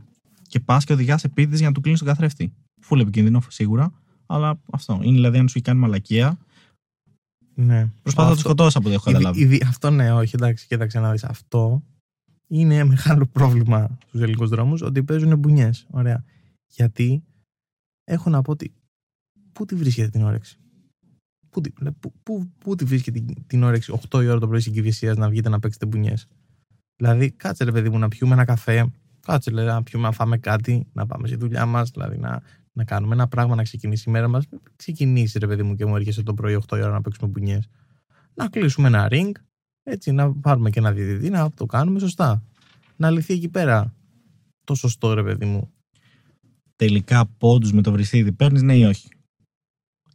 και πας και οδηγάς επίτηδες για να του κλείνεις τον καθρέφτη. Φούλε επικίνδυνο σίγουρα. Αλλά αυτό. Είναι δηλαδή αν σου έχει κάνει μαλακία. Ναι. Προσπάθω να του Αυτό- σκοτώσω από ό,τι έχω Ήδη- καταλάβει. ήδη- αυτό ναι, όχι, εντάξει, κοίταξε να δεις. Αυτό είναι μεγάλο πρόβλημα στους ελληνικούς δρόμους ότι παίζουν μπουνιές. Ωραία. Γιατί έχω να πω ότι. Πού τη βρίσκεται την όρεξη; Πού, τη- λέ, πού, πού, πού τη βρίσκεται την, την όρεξη 8 η ώρα το πρωί συγκυρία να βγείτε να παίξετε μπουνιές; Δηλαδή, κάτσε ρε παιδί μου να πιούμε ένα καφέ, κάτσε λέει, να πιούμε, να φάμε κάτι, να πάμε στη δουλειά μας, δηλαδή να, να κάνουμε ένα πράγμα να ξεκινήσει η μέρα μας. Ξεκινήσει ρε παιδί μου και μου έρχεσαι το πρωί 8 η ώρα να παίξουμε μπουνιές να κλείσουμε ένα ring, έτσι, να πάρουμε και ένα διαιτητή, να το κάνουμε σωστά. Να λυθεί εκεί πέρα το σωστό, ρε παιδί μου. Τελικά πόντους με το βρυσίδι παίρνεις, ναι ή όχι;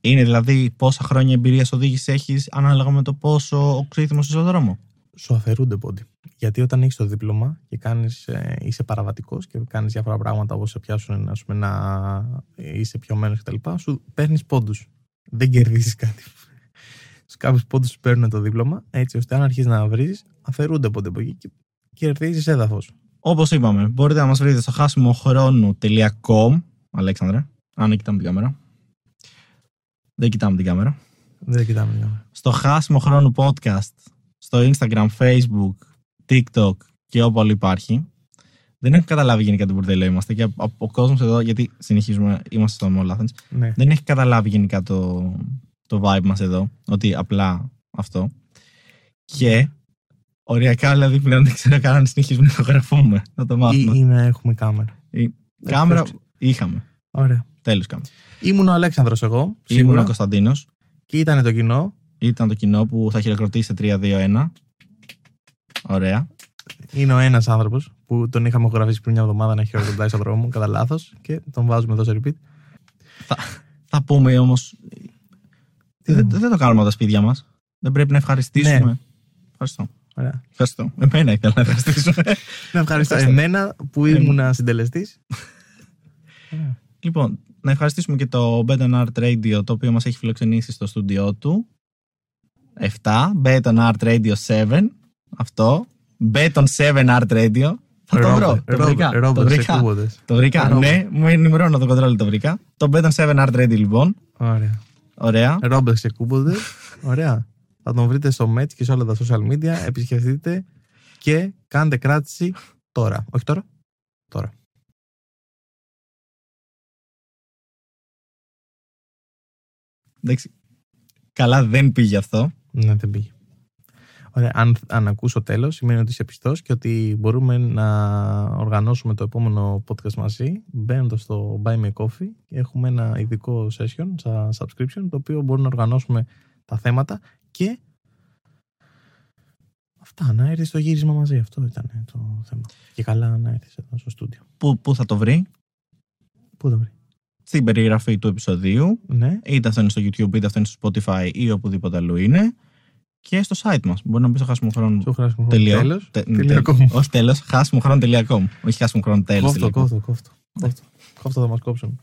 Είναι δηλαδή πόσα χρόνια εμπειρίας οδήγησης έχεις ανάλογα με το πόσο οξύθυμος είσαι στο δρόμο; Σου αφαιρούνται πόντι. Γιατί όταν έχεις το δίπλωμα και κάνεις, ε, είσαι παραβατικός και κάνεις διάφορα πράγματα όπως σε πιάσουν ας πούμε, να είσαι πιωμένο κτλ., σου παίρνεις πόντους. Δεν κερδίζεις κάτι. Στου κάποιους πόντους σου παίρνουν το δίπλωμα, έτσι ώστε αν αρχίσεις να βρει, αφαιρούνται πόντι από εκεί και κερδίζεις έδαφος. Όπως είπαμε, μπορείτε να μας βρείτε στο χάσιμοχρόνου.com. Αλέξανδρε, αν δεν κοιτάμε την κάμερα. Δεν κοιτάμε την κάμερα. Δεν κοιτάμε. ναι. Στο χάσιμο χρόνου podcast, στο Instagram, Facebook, TikTok και όπου άλλο υπάρχει. Δεν έχω καταλάβει γενικά τι μπουρδέλο είμαστε και από ο κόσμος εδώ, γιατί συνεχίζουμε, είμαστε στο Mall Athens, Ναι. δεν έχει καταλάβει γενικά το, το vibe μας εδώ, ότι απλά αυτό. Και οριακά δηλαδή πλέον δεν ξέρω καν αν συνεχίζουμε να ηχογραφούμε, να το Ή, μάθουμε. ή να έχουμε κάμερα. Η κάμερα είχαμε, Ωραία. τέλος κάμερα. Ήμουν ο Αλέξανδρος εγώ, Ήμουν σίγουρα, ο Κωνσταντίνος, και ήταν το κοινό. Ήταν το κοινό που θα χειροκροτήσει σε 3-2-1. Ωραία. Είναι ο ένας άνθρωπος που τον είχαμε γραφήσει πριν μια εβδομάδα να χειροκροτάει στον δρόμο κατά λάθος και τον βάζουμε εδώ σε repeat. Θα πούμε όμως, Τι δεν, θα δεν το κάνουμε από τα σπίτια μας. Δεν πρέπει να ευχαριστήσουμε. Ναι. Ευχαριστώ. Ωραία. Ευχαριστώ. Εμένα ήθελα να ευχαριστήσουμε. Να ευχαριστώ Ευχαριστώ. εμένα που ήμουν συντελεστής. Λοιπόν, να ευχαριστήσουμε και το Beton Art Radio το οποίο μας έχει φιλοξενήσει στο στούντιό του. 7, Beton Art Radio 7, αυτό. Beton 7 Art Radio. Θα το βρω. Το βρήκα. Το Ρόμπερ, σε βρήκα. κούμποντες. Το βρήκα. Ρόμπερ. Ναι, μου ενημερώνω το control το βρήκα. Το Beton 7 Art Radio λοιπόν. Ωραία. Ωραία. Ρόμπερ σε κούμποντες. Ωραία. Θα τον βρείτε στο Match και σε όλα τα social media. Επισκεφτείτε και κάντε κράτηση τώρα. Όχι τώρα. Τώρα. Εντάξει. Καλά δεν πήγε αυτό. Ναι, δεν πήγε. Ωραία. Αν, αν ακούσω τέλος, σημαίνει ότι είσαι πιστός και ότι μπορούμε να οργανώσουμε το επόμενο podcast μαζί. Μπαίνοντας στο Buy Me a Coffee, έχουμε ένα ειδικό session, σαν subscription, το οποίο μπορούμε να οργανώσουμε τα θέματα και. Αυτά, να έρθει στο γύρισμα μαζί. Αυτό ήταν το θέμα. Και καλά να έρθεις εδώ στο στούντιο. Πού, πού θα το βρει; Πού το βρει; Στην περιγραφή του επεισοδίου. Ναι. Είτε αυτό είναι στο YouTube, είτε αυτό είναι στο Spotify ή οπουδήποτε αλλού είναι. Και στο site μας. Μπορεί να μπει στο χάσιμο χρόνο. Στο χράσιμο Τελειώ. τέλος. Τε- τελειοκόμ. τε- Όχι τέλος, χάσιμο χρόνο.com. Όχι χάσιμο χρόνο τέλος. Κόφτο, κόφτο, κόφτο. Κόφτο, κόφτο θα μας κόψουν.